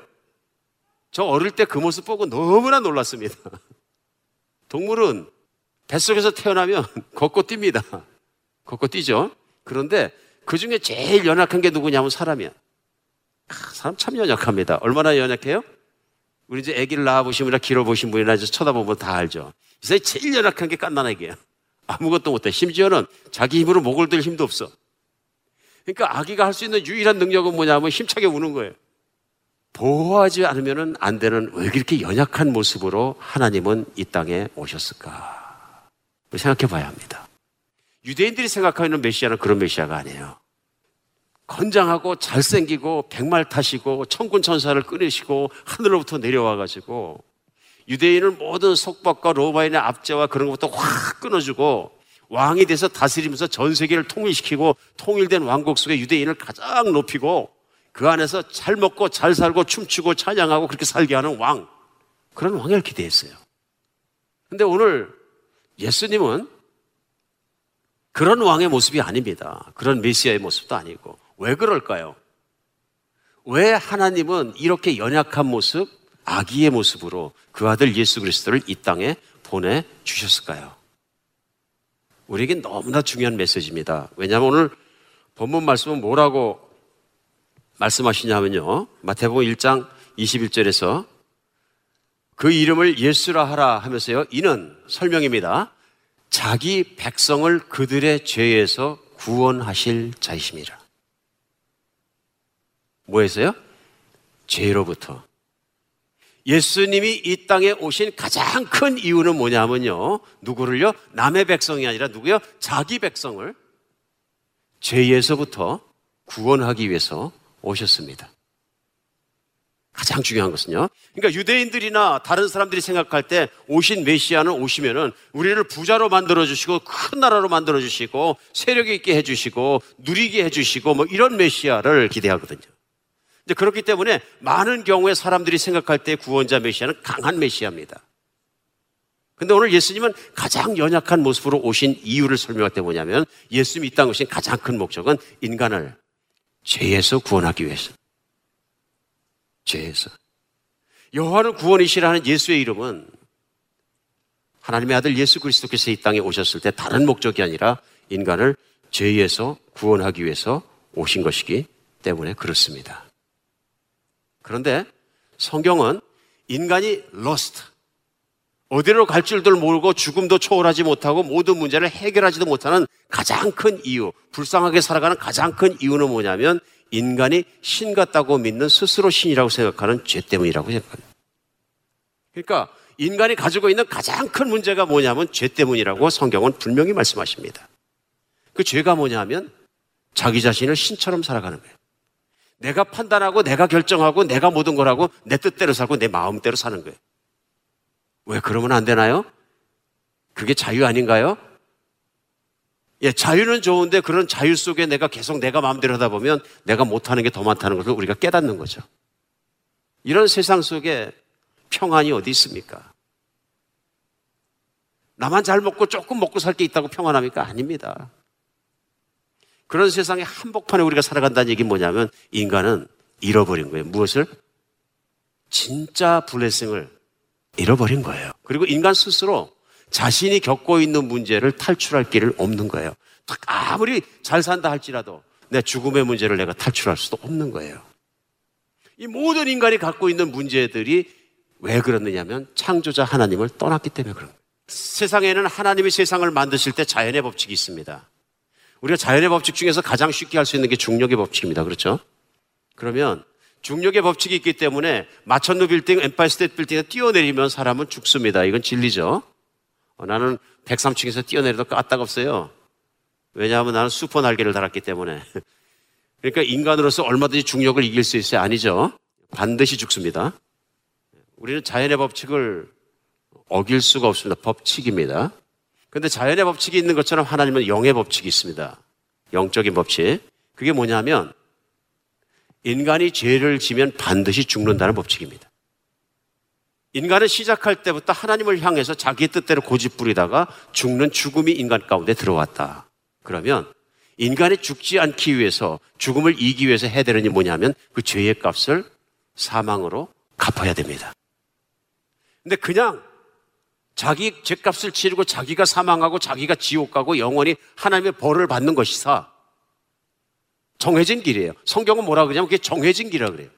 저 어릴 때 그 모습 보고 너무나 놀랐습니다. *laughs* 동물은 뱃속에서 태어나면 *laughs* 걷고 뜁니다. 걷고 뛰죠. 그런데 그 중에 제일 연약한 게 누구냐면 사람이야. 아, 사람 참 연약합니다. 얼마나 연약해요? 우리 이제 아기를 낳아보신 분이나 길어보신 분이나 이제 쳐다보면 다 알죠. 이세 제일 연약한 게 깐난아기예요. 아무것도 못해. 심지어는 자기 힘으로 목을 들 힘도 없어. 그러니까 아기가 할 수 있는 유일한 능력은 뭐냐면 힘차게 우는 거예요. 보호하지 않으면 안 되는 왜 이렇게 연약한 모습으로 하나님은 이 땅에 오셨을까? 생각해 봐야 합니다. 유대인들이 생각하는 메시아는 그런 메시아가 아니에요. 건장하고 잘생기고 백말 타시고 천군 천사를 끊으시고 하늘로부터 내려와 가지고 유대인을 모든 속박과 로마인의 압제와 그런 것부터 확 끊어주고 왕이 돼서 다스리면서 전 세계를 통일시키고 통일된 왕국 속에 유대인을 가장 높이고 그 안에서 잘 먹고 잘 살고 춤추고 찬양하고 그렇게 살게 하는 왕 그런 왕을 기대했어요. 근데 오늘 예수님은 그런 왕의 모습이 아닙니다. 그런 메시아의 모습도 아니고. 왜 그럴까요? 왜 하나님은 이렇게 연약한 모습, 아기의 모습으로 그 아들 예수 그리스도를 이 땅에 보내 주셨을까요? 우리에게 너무나 중요한 메시지입니다. 왜냐하면 오늘 본문 말씀은 뭐라고 말씀하시냐면요. 마태복음 1장 21절에서 그 이름을 예수라 하라 하면서요. 이는 설명입니다. 자기 백성을 그들의 죄에서 구원하실 자이심이라. 뭐에서요? 죄로부터. 예수님이 이 땅에 오신 가장 큰 이유는 뭐냐면요. 누구를요? 남의 백성이 아니라 누구요? 자기 백성을 죄에서부터 구원하기 위해서 오셨습니다. 가장 중요한 것은요. 그러니까 유대인들이나 다른 사람들이 생각할 때 오신 메시아는 오시면은 우리를 부자로 만들어 주시고 큰 나라로 만들어 주시고 세력 있게 해 주시고 누리게 해 주시고 뭐 이런 메시아를 기대하거든요. 이제 그렇기 때문에 많은 경우에 사람들이 생각할 때 구원자 메시아는 강한 메시아입니다. 근데 오늘 예수님은 가장 연약한 모습으로 오신 이유를 설명할 때 뭐냐면 예수님이 이 땅에 오신 가장 큰 목적은 인간을 죄에서 구원하기 위해서. 죄에서. 여호와는 구원이시라는 예수의 이름은 하나님의 아들 예수 그리스도께서 이 땅에 오셨을 때 다른 목적이 아니라 인간을 죄에서 구원하기 위해서 오신 것이기 때문에 그렇습니다. 그런데 성경은 인간이 lost, 어디로 갈 줄도 모르고 죽음도 초월하지 못하고 모든 문제를 해결하지도 못하는 가장 큰 이유, 불쌍하게 살아가는 가장 큰 이유는 뭐냐면 인간이 신 같다고 믿는 스스로 신이라고 생각하는 죄 때문이라고 생각합니다. 그러니까 인간이 가지고 있는 가장 큰 문제가 뭐냐면 죄 때문이라고 성경은 분명히 말씀하십니다. 그 죄가 뭐냐면 자기 자신을 신처럼 살아가는 거예요. 내가 판단하고 내가 결정하고 내가 모든 걸 하고 내 뜻대로 살고 내 마음대로 사는 거예요. 왜 그러면 안 되나요? 그게 자유 아닌가요? 예, 자유는 좋은데 그런 자유 속에 내가 계속 내가 마음대로 하다 보면 내가 못하는 게 더 많다는 것을 우리가 깨닫는 거죠. 이런 세상 속에 평안이 어디 있습니까? 나만 잘 먹고 조금 먹고 살 게 있다고 평안합니까? 아닙니다. 그런 세상에 한복판에 우리가 살아간다는 얘기 뭐냐면 인간은 잃어버린 거예요. 무엇을? 진짜 블레싱을 잃어버린 거예요. 그리고 인간 스스로 자신이 겪고 있는 문제를 탈출할 길을 없는 거예요. 아무리 잘 산다 할지라도 내 죽음의 문제를 내가 탈출할 수도 없는 거예요. 이 모든 인간이 갖고 있는 문제들이 왜 그렇느냐면 창조자 하나님을 떠났기 때문에 그런 거예요. 세상에는 하나님이 세상을 만드실 때 자연의 법칙이 있습니다. 우리가 자연의 법칙 중에서 가장 쉽게 할 수 있는 게 중력의 법칙입니다. 그렇죠? 그러면 중력의 법칙이 있기 때문에 마천루 빌딩, 엠파이어 스테이트 빌딩에 뛰어내리면 사람은 죽습니다. 이건 진리죠. 어, 나는 103층에서 뛰어내려도 까딱없어요. 왜냐하면 나는 슈퍼 날개를 달았기 때문에. *laughs* 그러니까 인간으로서 얼마든지 중력을 이길 수 있어요? 아니죠. 반드시 죽습니다. 우리는 자연의 법칙을 어길 수가 없습니다. 법칙입니다. 근데 자연의 법칙이 있는 것처럼 하나님은 영의 법칙이 있습니다. 영적인 법칙. 그게 뭐냐면 인간이 죄를 지면 반드시 죽는다는 법칙입니다. 인간은 시작할 때부터 하나님을 향해서 자기의 뜻대로 고집 부리다가 죽는 죽음이 인간 가운데 들어왔다. 그러면 인간이 죽지 않기 위해서 죽음을 이기 위해서 해야 되는 게 뭐냐면 그 죄의 값을 사망으로 갚아야 됩니다. 근데 그냥 자기 죄값을 치르고 자기가 사망하고 자기가 지옥 가고 영원히 하나님의 벌을 받는 것이사 정해진 길이에요. 성경은 뭐라 그러냐면 그게 정해진 길이라 그래요.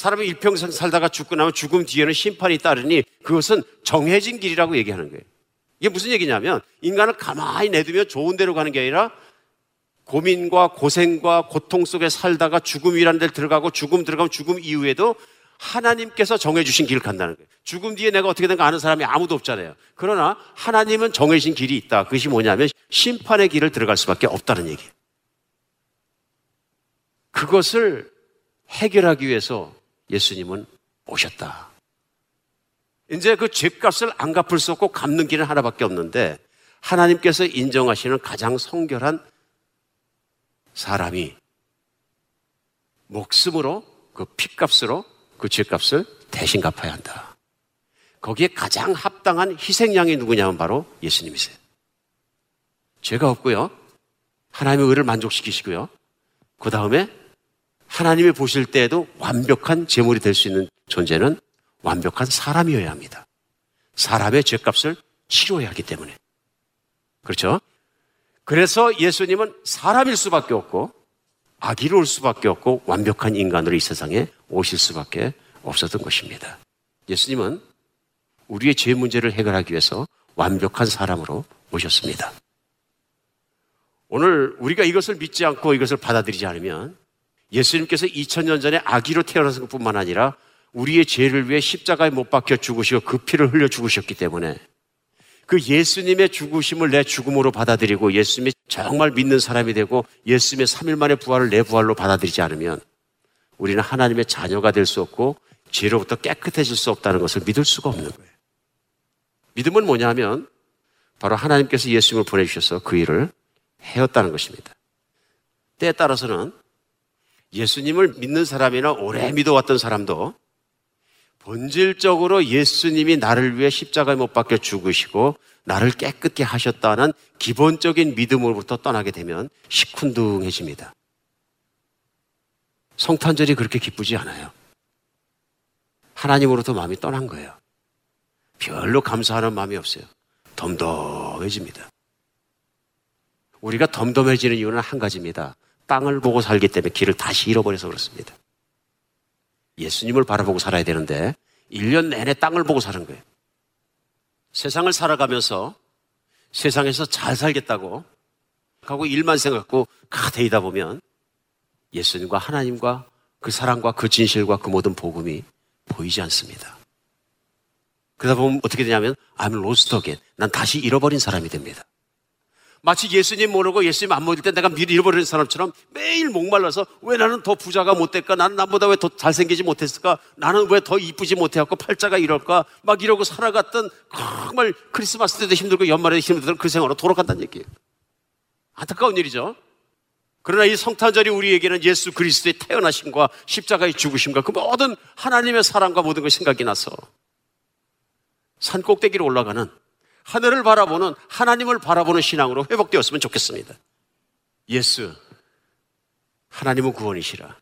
사람이 일평생 살다가 죽고 나면 죽음 뒤에는 심판이 따르니 그것은 정해진 길이라고 얘기하는 거예요. 이게 무슨 얘기냐면 인간을 가만히 내두면 좋은 데로 가는 게 아니라 고민과 고생과 고통 속에 살다가 죽음이라는 데를 들어가고 죽음 들어가면 죽음 이후에도 하나님께서 정해주신 길을 간다는 거예요. 죽음 뒤에 내가 어떻게 된가 아는 사람이 아무도 없잖아요. 그러나 하나님은 정해진 길이 있다. 그것이 뭐냐면 심판의 길을 들어갈 수밖에 없다는 얘기예요. 그것을 해결하기 위해서 예수님은 오셨다. 이제 그 죄값을 안 갚을 수 없고 갚는 길은 하나밖에 없는데 하나님께서 인정하시는 가장 성결한 사람이 목숨으로 그 피값으로 그 죄값을 대신 갚아야 한다. 거기에 가장 합당한 희생양이 누구냐면 바로 예수님이세요. 죄가 없고요. 하나님의 의를 만족시키시고요. 그 다음에 하나님이 보실 때에도 완벽한 제물이 될 수 있는 존재는 완벽한 사람이어야 합니다. 사람의 죄값을 치료해야 하기 때문에. 그렇죠? 그래서 예수님은 사람일 수밖에 없고 아기로 올 수밖에 없고 완벽한 인간으로 이 세상에 오실 수밖에 없었던 것입니다. 예수님은 우리의 죄 문제를 해결하기 위해서 완벽한 사람으로 오셨습니다. 오늘 우리가 이것을 믿지 않고 이것을 받아들이지 않으면 예수님께서 2000년 전에 아기로 태어나신 것뿐만 아니라 우리의 죄를 위해 십자가에 못 박혀 죽으시고 그 피를 흘려 죽으셨기 때문에 그 예수님의 죽으심을 내 죽음으로 받아들이고 예수님이 정말 믿는 사람이 되고 예수님의 3일 만에 부활을 내 부활로 받아들이지 않으면 우리는 하나님의 자녀가 될 수 없고 죄로부터 깨끗해질 수 없다는 것을 믿을 수가 없는 거예요. 믿음은 뭐냐면 바로 하나님께서 예수님을 보내주셔서 그 일을 해었다는 것입니다. 때에 따라서는 예수님을 믿는 사람이나 오래 믿어왔던 사람도 본질적으로 예수님이 나를 위해 십자가에 못 박혀 죽으시고 나를 깨끗게 하셨다는 기본적인 믿음으로부터 떠나게 되면 시큰둥해집니다. 성탄절이 그렇게 기쁘지 않아요. 하나님으로부터 마음이 떠난 거예요. 별로 감사하는 마음이 없어요. 덤덤해집니다. 우리가 덤덤해지는 이유는 한 가지입니다. 땅을 보고 살기 때문에 길을 다시 잃어버려서 그렇습니다. 예수님을 바라보고 살아야 되는데 1년 내내 땅을 보고 사는 거예요. 세상을 살아가면서 세상에서 잘 살겠다고 하고 일만 생각하고 가대이다 보면 예수님과 하나님과 그 사랑과 그 진실과 그 모든 복음이 보이지 않습니다. 그러다 보면 어떻게 되냐면 I'm lost again. 난 다시 잃어버린 사람이 됩니다. 마치 예수님 모르고 예수님 안 믿을 때 내가 미리 잃어버린 사람처럼 매일 목말라서 왜 나는 더 부자가 못 될까? 나는 남보다 왜 더 잘생기지 못했을까? 나는 왜 더 이쁘지 못해갖고 팔자가 이럴까? 막 이러고 살아갔던 정말 크리스마스 때도 힘들고 연말에도 힘들던 그 생활로 돌아간다는 얘기예요. 안타까운 일이죠. 그러나 이 성탄절이 우리에게는 예수 그리스도의 태어나심과 십자가의 죽으심과 그 모든 하나님의 사랑과 모든 것이 생각이 나서 산 꼭대기로 올라가는 하늘을 바라보는 하나님을 바라보는 신앙으로 회복되었으면 좋겠습니다. 예수, 하나님은 구원이시라.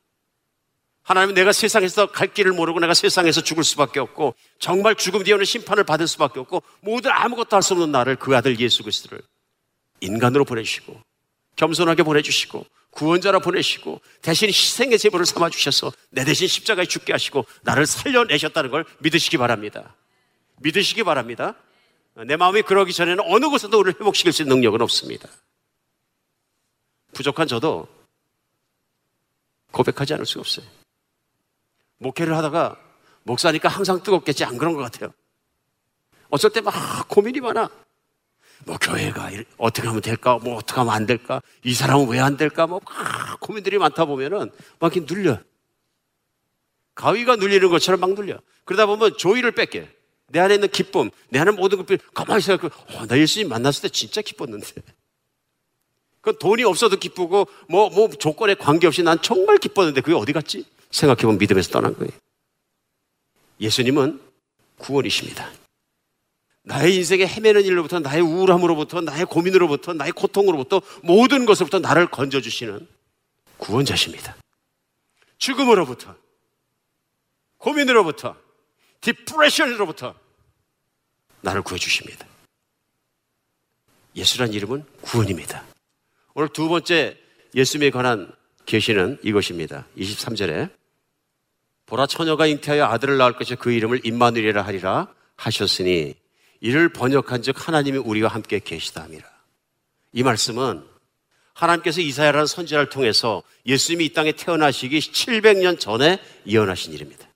하나님은 내가 세상에서 갈 길을 모르고 내가 세상에서 죽을 수밖에 없고 정말 죽음 뒤에는 심판을 받을 수밖에 없고 모든 아무것도 할 수 없는 나를 그 아들 예수 그리스도를 인간으로 보내주시고 겸손하게 보내주시고 구원자로 보내시고 대신 희생의 제물을 삼아 주셔서 내 대신 십자가에 죽게 하시고 나를 살려내셨다는 걸 믿으시기 바랍니다. 믿으시기 바랍니다. 내 마음이 그러기 전에는 어느 곳에도 우리를 회복시킬 수 있는 능력은 없습니다. 부족한 저도 고백하지 않을 수가 없어요. 목회를 하다가 목사니까 항상 뜨겁겠지 안 그런 것 같아요. 어쩔 때 막 고민이 많아. 뭐 교회가 어떻게 하면 될까? 뭐 어떻게 하면 안 될까? 이 사람은 왜 안 될까? 뭐 막 고민들이 많다 보면은 막 이렇게 눌려. 가위가 눌리는 것처럼 막 눌려. 그러다 보면 조이를 뺏게. 내 안에 있는 기쁨, 내 안에 모든 것들 가만히 생각해. 어, 나 예수님 만났을 때 진짜 기뻤는데. 그 돈이 없어도 기쁘고 뭐, 뭐 조건에 관계없이 난 정말 기뻤는데 그게 어디 갔지? 생각해보면 믿음에서 떠난 거예요. 예수님은 구원이십니다. 나의 인생에 헤매는 일로부터 나의 우울함으로부터 나의 고민으로부터 나의 고통으로부터 모든 것으로부터 나를 건져주시는 구원자십니다. 죽음으로부터 고민으로부터 디프레션으로부터 나를 구해주십니다. 예수란 이름은 구원입니다. 오늘 두 번째 예수님에 관한 계시는 이것입니다. 23절에 보라 처녀가 잉태하여 아들을 낳을 것이 그 이름을 임마누엘이라 하리라 하셨으니 이를 번역한 즉 하나님이 우리와 함께 계시다 함이라. 이 말씀은 하나님께서 이사야라는 선지자를 통해서 예수님이 이 땅에 태어나시기 700년 전에 예언하신 일입니다.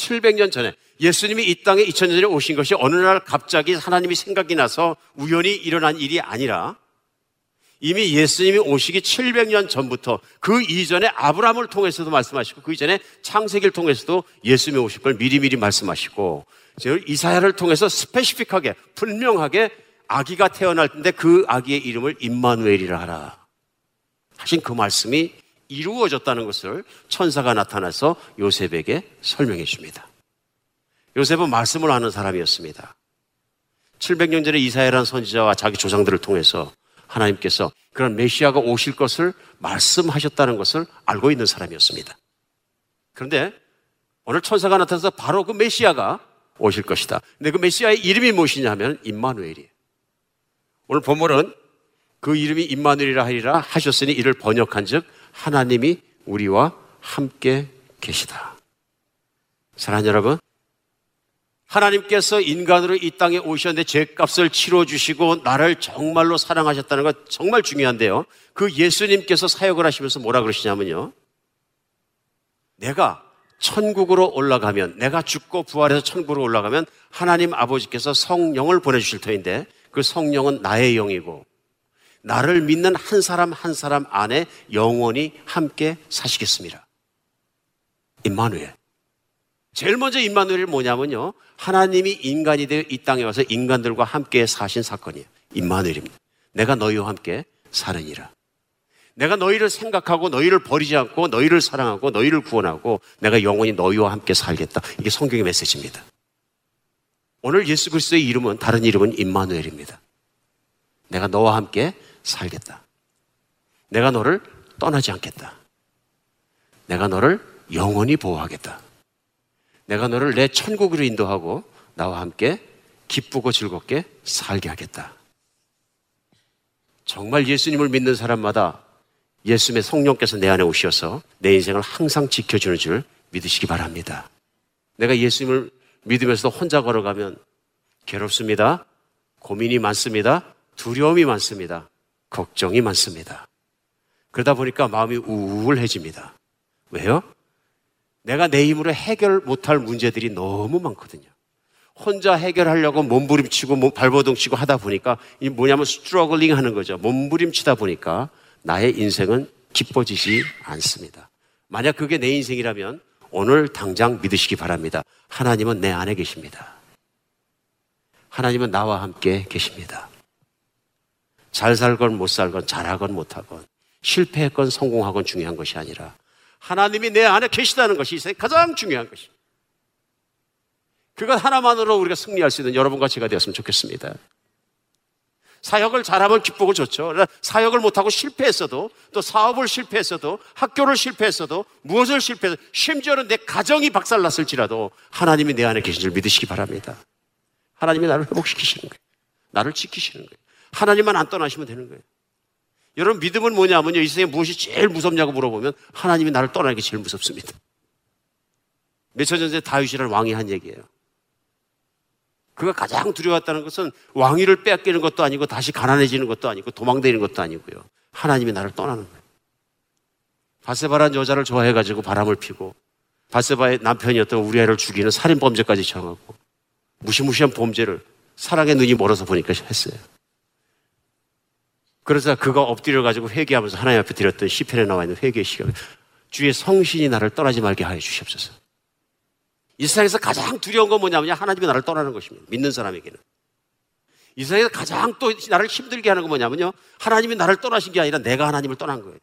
700년 전에 예수님이 이 땅에 2000년 전에 오신 것이 어느 날 갑자기 하나님이 생각이 나서 우연히 일어난 일이 아니라 이미 예수님이 오시기 700년 전부터 그 이전에 아브라함을 통해서도 말씀하시고 그 이전에 창세기를 통해서도 예수님이 오실 걸 미리미리 말씀하시고 이사야를 통해서 스페시픽하게 분명하게 아기가 태어날 텐데 그 아기의 이름을 임마누엘이라 하라 하신 그 말씀이 이루어졌다는 것을 천사가 나타나서 요셉에게 설명해 줍니다. 요셉은 말씀을 하는 사람이었습니다. 700년 전에 이사야라는 선지자와 자기 조상들을 통해서 하나님께서 그런 메시아가 오실 것을 말씀하셨다는 것을 알고 있는 사람이었습니다. 그런데 오늘 천사가 나타나서 바로 그 메시아가 오실 것이다. 근데 그 메시아의 이름이 무엇이냐 하면 임마누엘이에요. 오늘 본문은 그 이름이 임마누엘이라 하리라 하셨으니 이를 번역한 즉 하나님이 우리와 함께 계시다. 사랑하는 여러분, 하나님께서 인간으로 이 땅에 오셨는데 죄값을 치러주시고 나를 정말로 사랑하셨다는 것 정말 중요한데요. 그 예수님께서 사역을 하시면서 뭐라 그러시냐면요. 내가 천국으로 올라가면, 내가 죽고 부활해서 천국으로 올라가면 하나님 아버지께서 성령을 보내주실 터인데 그 성령은 나의 영이고 나를 믿는 한 사람 한 사람 안에 영원히 함께 사시겠습니다. 임마누엘. 제일 먼저 임마누엘이 뭐냐면요. 하나님이 인간이 되어 이 땅에 와서 인간들과 함께 사신 사건이에요. 임마누엘입니다. 내가 너희와 함께 사느니라. 내가 너희를 생각하고 너희를 버리지 않고 너희를 사랑하고 너희를 구원하고 내가 영원히 너희와 함께 살겠다. 이게 성경의 메시지입니다. 오늘 예수 그리스도의 이름은 다른 이름은 임마누엘입니다. 내가 너와 함께 살겠다. 내가 너를 떠나지 않겠다. 내가 너를 영원히 보호하겠다. 내가 너를 내 천국으로 인도하고 나와 함께 기쁘고 즐겁게 살게 하겠다. 정말 예수님을 믿는 사람마다 예수님의 성령께서 내 안에 오셔서 내 인생을 항상 지켜주는 줄 믿으시기 바랍니다. 내가 예수님을 믿으면서도 혼자 걸어가면 괴롭습니다. 고민이 많습니다. 두려움이 많습니다. 걱정이 많습니다. 그러다 보니까 마음이 우울해집니다. 왜요? 내가 내 힘으로 해결 못할 문제들이 너무 많거든요. 혼자 해결하려고 몸부림치고 발버둥치고 하다 보니까 이 뭐냐면 스트러글링 하는 거죠. 몸부림치다 보니까 나의 인생은 기뻐지지 않습니다. 만약 그게 내 인생이라면 오늘 당장 믿으시기 바랍니다. 하나님은 내 안에 계십니다. 하나님은 나와 함께 계십니다. 잘 살건 못 살건 잘하건 못하건 실패했건 성공하건 중요한 것이 아니라 하나님이 내 안에 계시다는 것이 가장 중요한 것입니다. 그것 하나만으로 우리가 승리할 수 있는 여러분과 제가 되었으면 좋겠습니다. 사역을 잘하면 기쁘고 좋죠. 사역을 못하고 실패했어도 또 사업을 실패했어도 학교를 실패했어도 무엇을 실패해도 심지어는 내 가정이 박살났을지라도 하나님이 내 안에 계신 줄 믿으시기 바랍니다. 하나님이 나를 회복시키시는 거예요. 나를 지키시는 거예요. 하나님만 안 떠나시면 되는 거예요. 여러분 믿음은 뭐냐면요. 이 세상에 무엇이 제일 무섭냐고 물어보면 하나님이 나를 떠나는 게 제일 무섭습니다. 년 전에 다윗이라는 왕이 한 얘기예요. 그가 가장 두려웠다는 것은 왕위를 빼앗기는 것도 아니고 다시 가난해지는 것도 아니고 도망다니는 것도 아니고요. 하나님이 나를 떠나는 거예요. 바세바란 여자를 좋아해가지고 바람을 피고 바세바의 남편이었던 우리 애를 죽이는 살인범죄까지 정하고 무시무시한 범죄를 사랑의 눈이 멀어서 보니까 했어요. 그래서 그가 엎드려 가지고 회개하면서 하나님 앞에 드렸던 시편에 나와 있는 회개의 시간. 주의 성신이 나를 떠나지 말게 하여 주시옵소서. 이 세상에서 가장 두려운 건 뭐냐면 하나님이 나를 떠나는 것입니다. 믿는 사람에게는. 이 세상에서 가장 또 나를 힘들게 하는 건 뭐냐면요. 하나님이 나를 떠나신 게 아니라 내가 하나님을 떠난 거예요.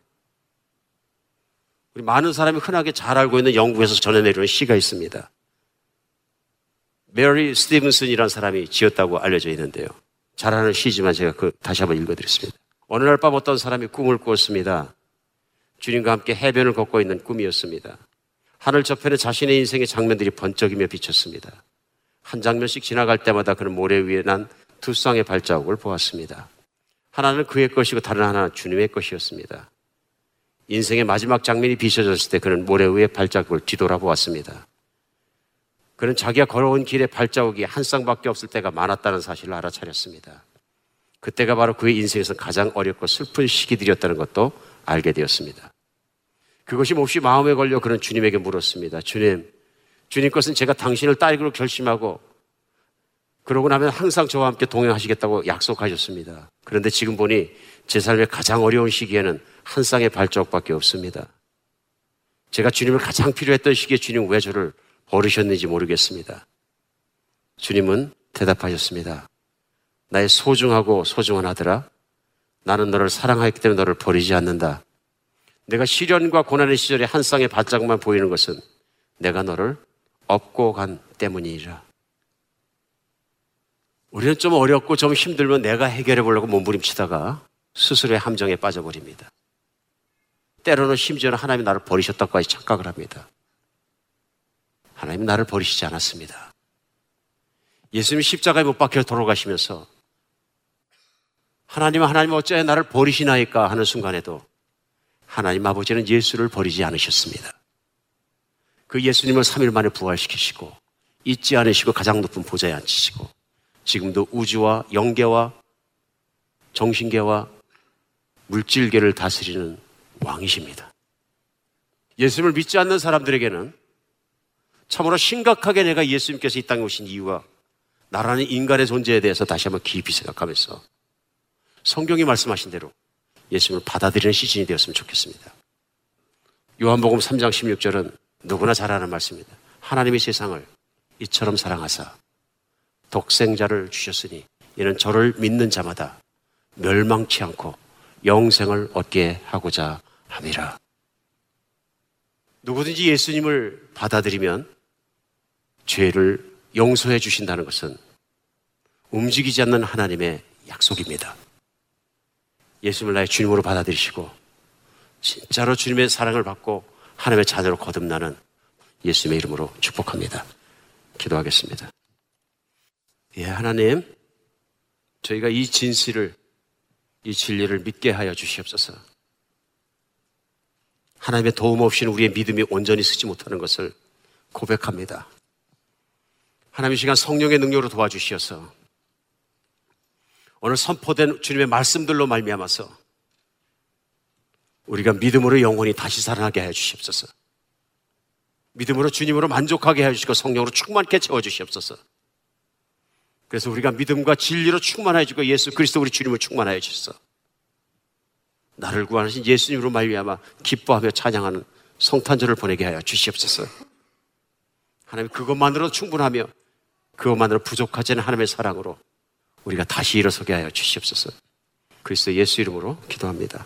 우리 많은 사람이 흔하게 잘 알고 있는 영국에서 전해 내려오는 시가 있습니다. 메리 스티븐슨이라는 사람이 지었다고 알려져 있는데요. 잘하는 시지만 제가 그 다시 한번 읽어드렸습니다. 어느 날 밤 어떤 사람이 꿈을 꾸었습니다. 주님과 함께 해변을 걷고 있는 꿈이었습니다. 하늘 저편에 자신의 인생의 장면들이 번쩍이며 비쳤습니다. 한 장면씩 지나갈 때마다 그는 모래 위에 난 두 쌍의 발자국을 보았습니다. 하나는 그의 것이고 다른 하나는 주님의 것이었습니다. 인생의 마지막 장면이 비춰졌을 때 그는 모래 위에 발자국을 뒤돌아보았습니다. 그는 자기가 걸어온 길에 발자국이 한 쌍밖에 없을 때가 많았다는 사실을 알아차렸습니다. 그때가 바로 그의 인생에서 가장 어렵고 슬픈 시기들이었다는 것도 알게 되었습니다. 그것이 몹시 마음에 걸려 그는 주님에게 물었습니다. 주님, 주님 것은 제가 당신을 따르기로 결심하고 그러고 나면 항상 저와 함께 동행하시겠다고 약속하셨습니다. 그런데 지금 보니 제 삶의 가장 어려운 시기에는 한 쌍의 발자국밖에 없습니다. 제가 주님을 가장 필요했던 시기에 주님 왜 저를 버리셨는지 모르겠습니다. 주님은 대답하셨습니다. 나의 소중하고 소중한 아들아, 나는 너를 사랑하기 때문에 너를 버리지 않는다. 내가 시련과 고난의 시절에 한 쌍의 발자국만 보이는 것은 내가 너를 업고 간 때문이라. 우리는 좀 어렵고 좀 힘들면 내가 해결해 보려고 몸부림치다가 스스로의 함정에 빠져버립니다. 때로는 심지어는 하나님이 나를 버리셨다고까지 착각을 합니다. 하나님 나를 버리시지 않았습니다. 예수님이 십자가에 못 박혀 돌아가시면서 하나님 하나님 어째 나를 버리시나이까 하는 순간에도 하나님 아버지는 예수를 버리지 않으셨습니다. 그 예수님을 3일 만에 부활시키시고 잊지 않으시고 가장 높은 보좌에 앉히시고 지금도 우주와 영계와 정신계와 물질계를 다스리는 왕이십니다. 예수님을 믿지 않는 사람들에게는 참으로 심각하게 내가 예수님께서 이 땅에 오신 이유가 나라는 인간의 존재에 대해서 다시 한번 깊이 생각하면서 성경이 말씀하신 대로 예수님을 받아들이는 시즌이 되었으면 좋겠습니다. 요한복음 3장 16절은 누구나 잘 아는 말씀입니다. 하나님이 세상을 이처럼 사랑하사 독생자를 주셨으니 이는 저를 믿는 자마다 멸망치 않고 영생을 얻게 하고자 함이라. 누구든지 예수님을 받아들이면 죄를 용서해 주신다는 것은 움직이지 않는 하나님의 약속입니다. 예수님을 나의 주님으로 받아들이시고 진짜로 주님의 사랑을 받고 하나님의 자녀로 거듭나는 예수님의 이름으로 축복합니다. 기도하겠습니다. 예, 하나님, 저희가 이 진실을, 이 진리를 믿게 하여 주시옵소서. 하나님의 도움 없이는 우리의 믿음이 온전히 쓰지 못하는 것을 고백합니다. 하나님 이 시간 성령의 능력으로 도와주시어서 오늘 선포된 주님의 말씀들로 말미암아서 우리가 믿음으로 영혼이 다시 살아나게 해 주시옵소서. 믿음으로 주님으로 만족하게 해 주시고 성령으로 충만케 채워 주시옵소서. 그래서 우리가 믿음과 진리로 충만해지고 예수 그리스도 우리 주님을 충만하여 주셔서 나를 구하신 예수님으로 말미암아 기뻐하며 찬양하는 성탄절을 보내게 하여 주시옵소서. 하나님 그것만으로 충분하며 그것만으로 부족하지 않은 하나님의 사랑으로 우리가 다시 일어서게 하여 주시옵소서. 그리스도 예수 이름으로 기도합니다.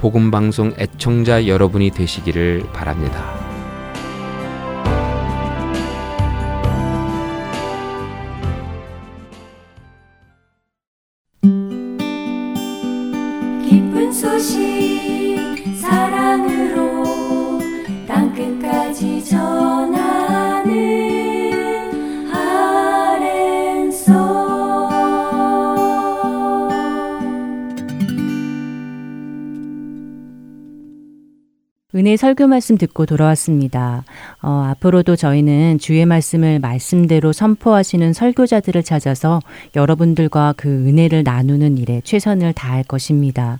복음 방송 애청자 여러분이 되시기를 바랍니다. 기쁜 소식 사랑으로 땅 끝까지 전 은혜 설교 말씀 듣고 돌아왔습니다. 어, 앞으로도 저희는 주의 말씀을 말씀대로 선포하시는 설교자들을 찾아서 여러분들과 그 은혜를 나누는 일에 최선을 다할 것입니다.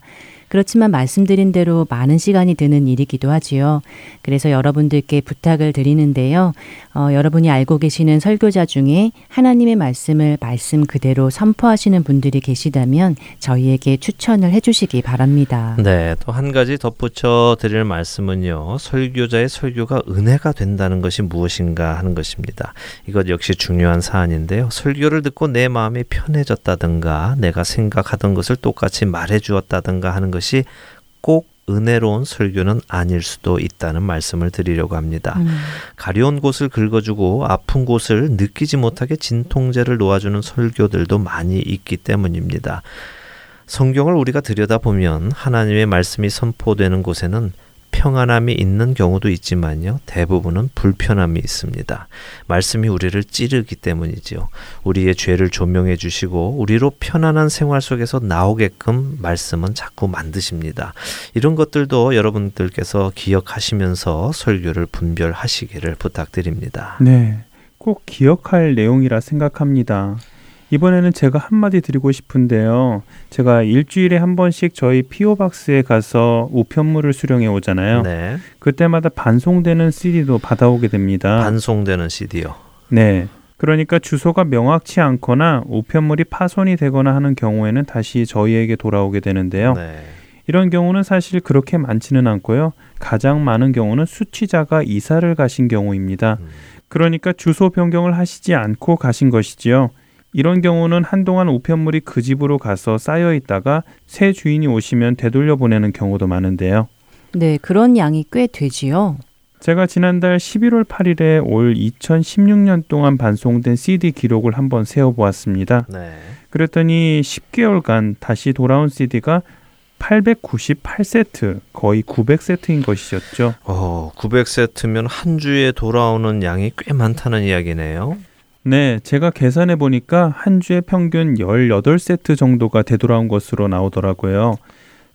그렇지만 말씀드린 대로 많은 시간이 드는 일이기도 하지요. 그래서 여러분들께 부탁을 드리는데요. 어, 여러분이 알고 계시는 설교자 중에 하나님의 말씀을 말씀 그대로 선포하시는 분들이 계시다면 저희에게 추천을 해주시기 바랍니다. 네, 또 한 가지 덧붙여 드릴 말씀은요. 설교자의 설교가 은혜가 된다는 것이 무엇인가 하는 것입니다. 이것 역시 중요한 사안인데요. 설교를 듣고 내 마음이 편해졌다든가 내가 생각하던 것을 똑같이 말해 주었다든가 하는 것이 꼭 은혜로운 설교는 아닐 수도 있다는 말씀을 드리려고 합니다. 음. 가려운 곳을 긁어주고 아픈 곳을 느끼지 못하게 진통제를 놓아주는 설교들도 많이 있기 때문입니다. 성경을 우리가 들여다보면 하나님의 말씀이 선포되는 곳에는 평안함이 있는 경우도 있지만요. 대부분은 불편함이 있습니다. 말씀이 우리를 찌르기 때문이지요. 우리의 죄를 조명해 주시고 우리로 편안한 생활 속에서 나오게끔 말씀은 자꾸 만드십니다. 이런 것들도 여러분들께서 기억하시면서 설교를 분별하시기를 부탁드립니다. 네, 꼭 기억할 내용이라 생각합니다. 이번에는 제가 한마디 드리고 싶은데요. 제가 일주일에 한 번씩 저희 피오박스에 가서 우편물을 수령해 오잖아요. 네. 그때마다 반송되는 CD도 받아오게 됩니다. 반송되는 CD요. 네. 그러니까 주소가 명확치 않거나 우편물이 파손이 되거나 하는 경우에는 다시 저희에게 돌아오게 되는데요. 네. 이런 경우는 사실 그렇게 많지는 않고요. 가장 많은 경우는 수취자가 이사를 가신 경우입니다. 음. 그러니까 주소 변경을 하시지 않고 가신 것이지요. 이런 경우는 한동안 우편물이 그 집으로 가서 쌓여 있다가 새 주인이 오시면 되돌려 보내는 경우도 많은데요. 네, 그런 양이 꽤 되지요. 제가 지난달 11월 8일에 올 2016년 동안 반송된 CD 기록을 한번 세어 보았습니다. 네. 그랬더니 10개월간 다시 돌아온 CD가 898세트, 거의 900세트인 것이었죠. 어, 900세트면 한 주에 돌아오는 양이 꽤 많다는 이야기네요. 네, 제가 계산해 보니까 한 주에 평균 18세트 정도가 되돌아온 것으로 나오더라고요.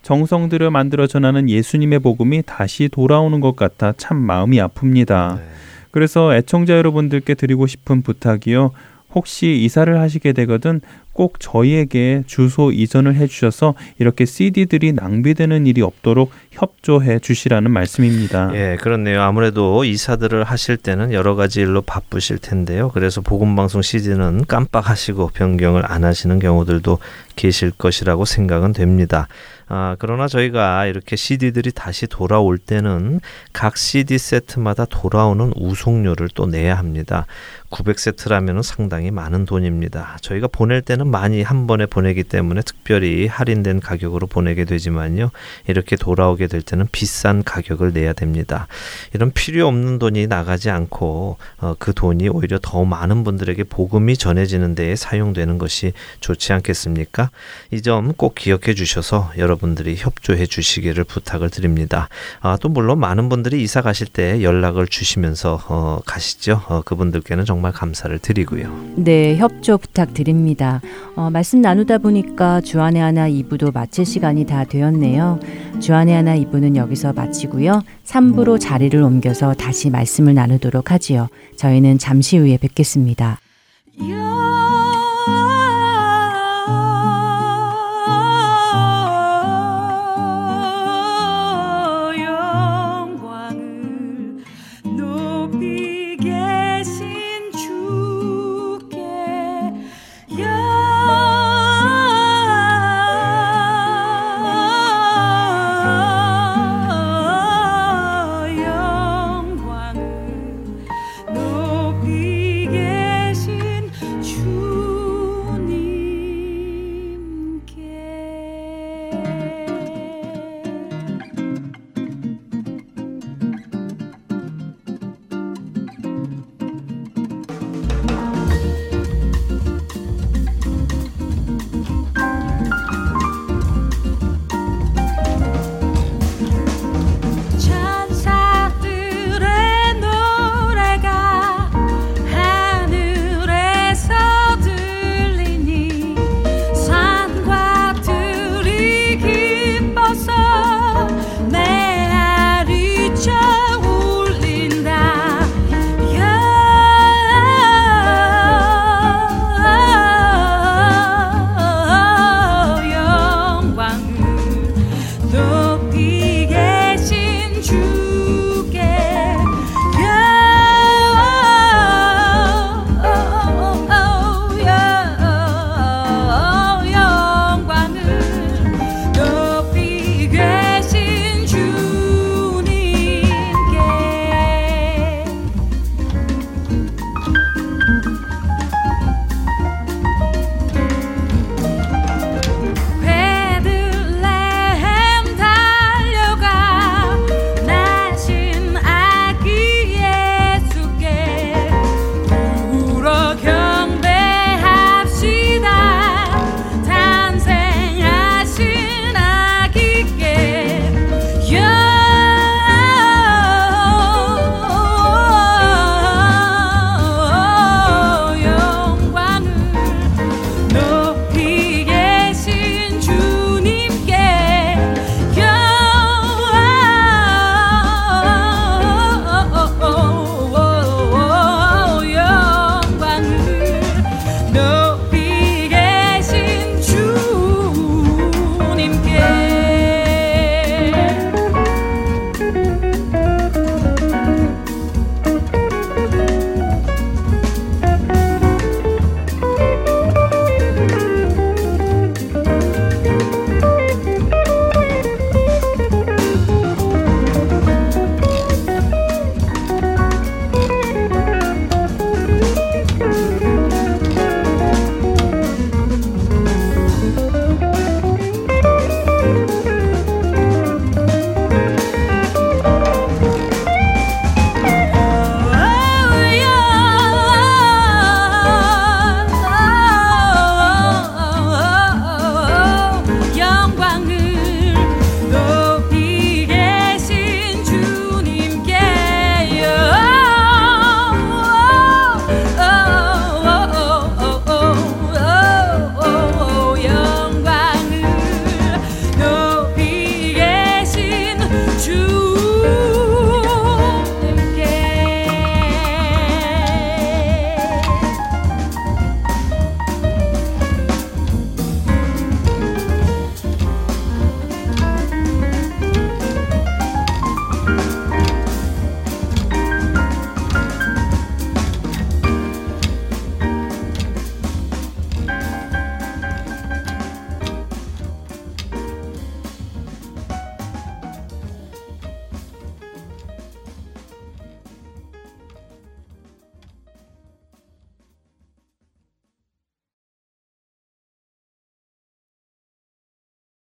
정성 들여 만들어 전하는 예수님의 복음이 다시 돌아오는 것 같아 참 마음이 아픕니다. 네. 그래서 애청자 여러분들께 드리고 싶은 부탁이요. 혹시 이사를 하시게 되거든 꼭 저희에게 주소 이전을 해 주셔서 이렇게 CD들이 낭비되는 일이 없도록 협조해 주시라는 말씀입니다. 예, 그렇네요. 아무래도 이사들을 하실 때는 여러 가지 일로 바쁘실 텐데요. 그래서 복음 방송 CD는 깜빡하시고 변경을 안 하시는 경우들도 계실 것이라고 생각은 됩니다. 아, 그러나 저희가 이렇게 CD들이 다시 돌아올 때는 각 CD 세트마다 돌아오는 우송료를 또 내야 합니다. 900세트라면 상당히 많은 돈입니다. 저희가 보낼 때는 많이 한 번에 보내기 때문에 특별히 할인된 가격으로 보내게 되지만요. 이렇게 돌아오게 될 때는 비싼 가격을 내야 됩니다. 이런 필요 없는 돈이 나가지 않고 어, 그 돈이 오히려 더 많은 분들에게 복음이 전해지는 데에 사용되는 것이 좋지 않겠습니까? 이 점 꼭 기억해 주셔서 여러분들이 협조해 주시기를 부탁을 드립니다. 아, 또 물론 많은 분들이 이사 가실 때 연락을 주시면서 어, 가시죠. 어, 그분들께는 정말 감사를 드리고요. 네, 협조 부탁드립니다. 어, 말씀 나누다 보니까 주안의 하나 2부도 마칠 시간이 다 되었네요. 주안의 하나 2부는 여기서 마치고요. 3부로 자리를 옮겨서 다시 말씀을 나누도록 하지요. 저희는 잠시 후에 뵙겠습니다. 여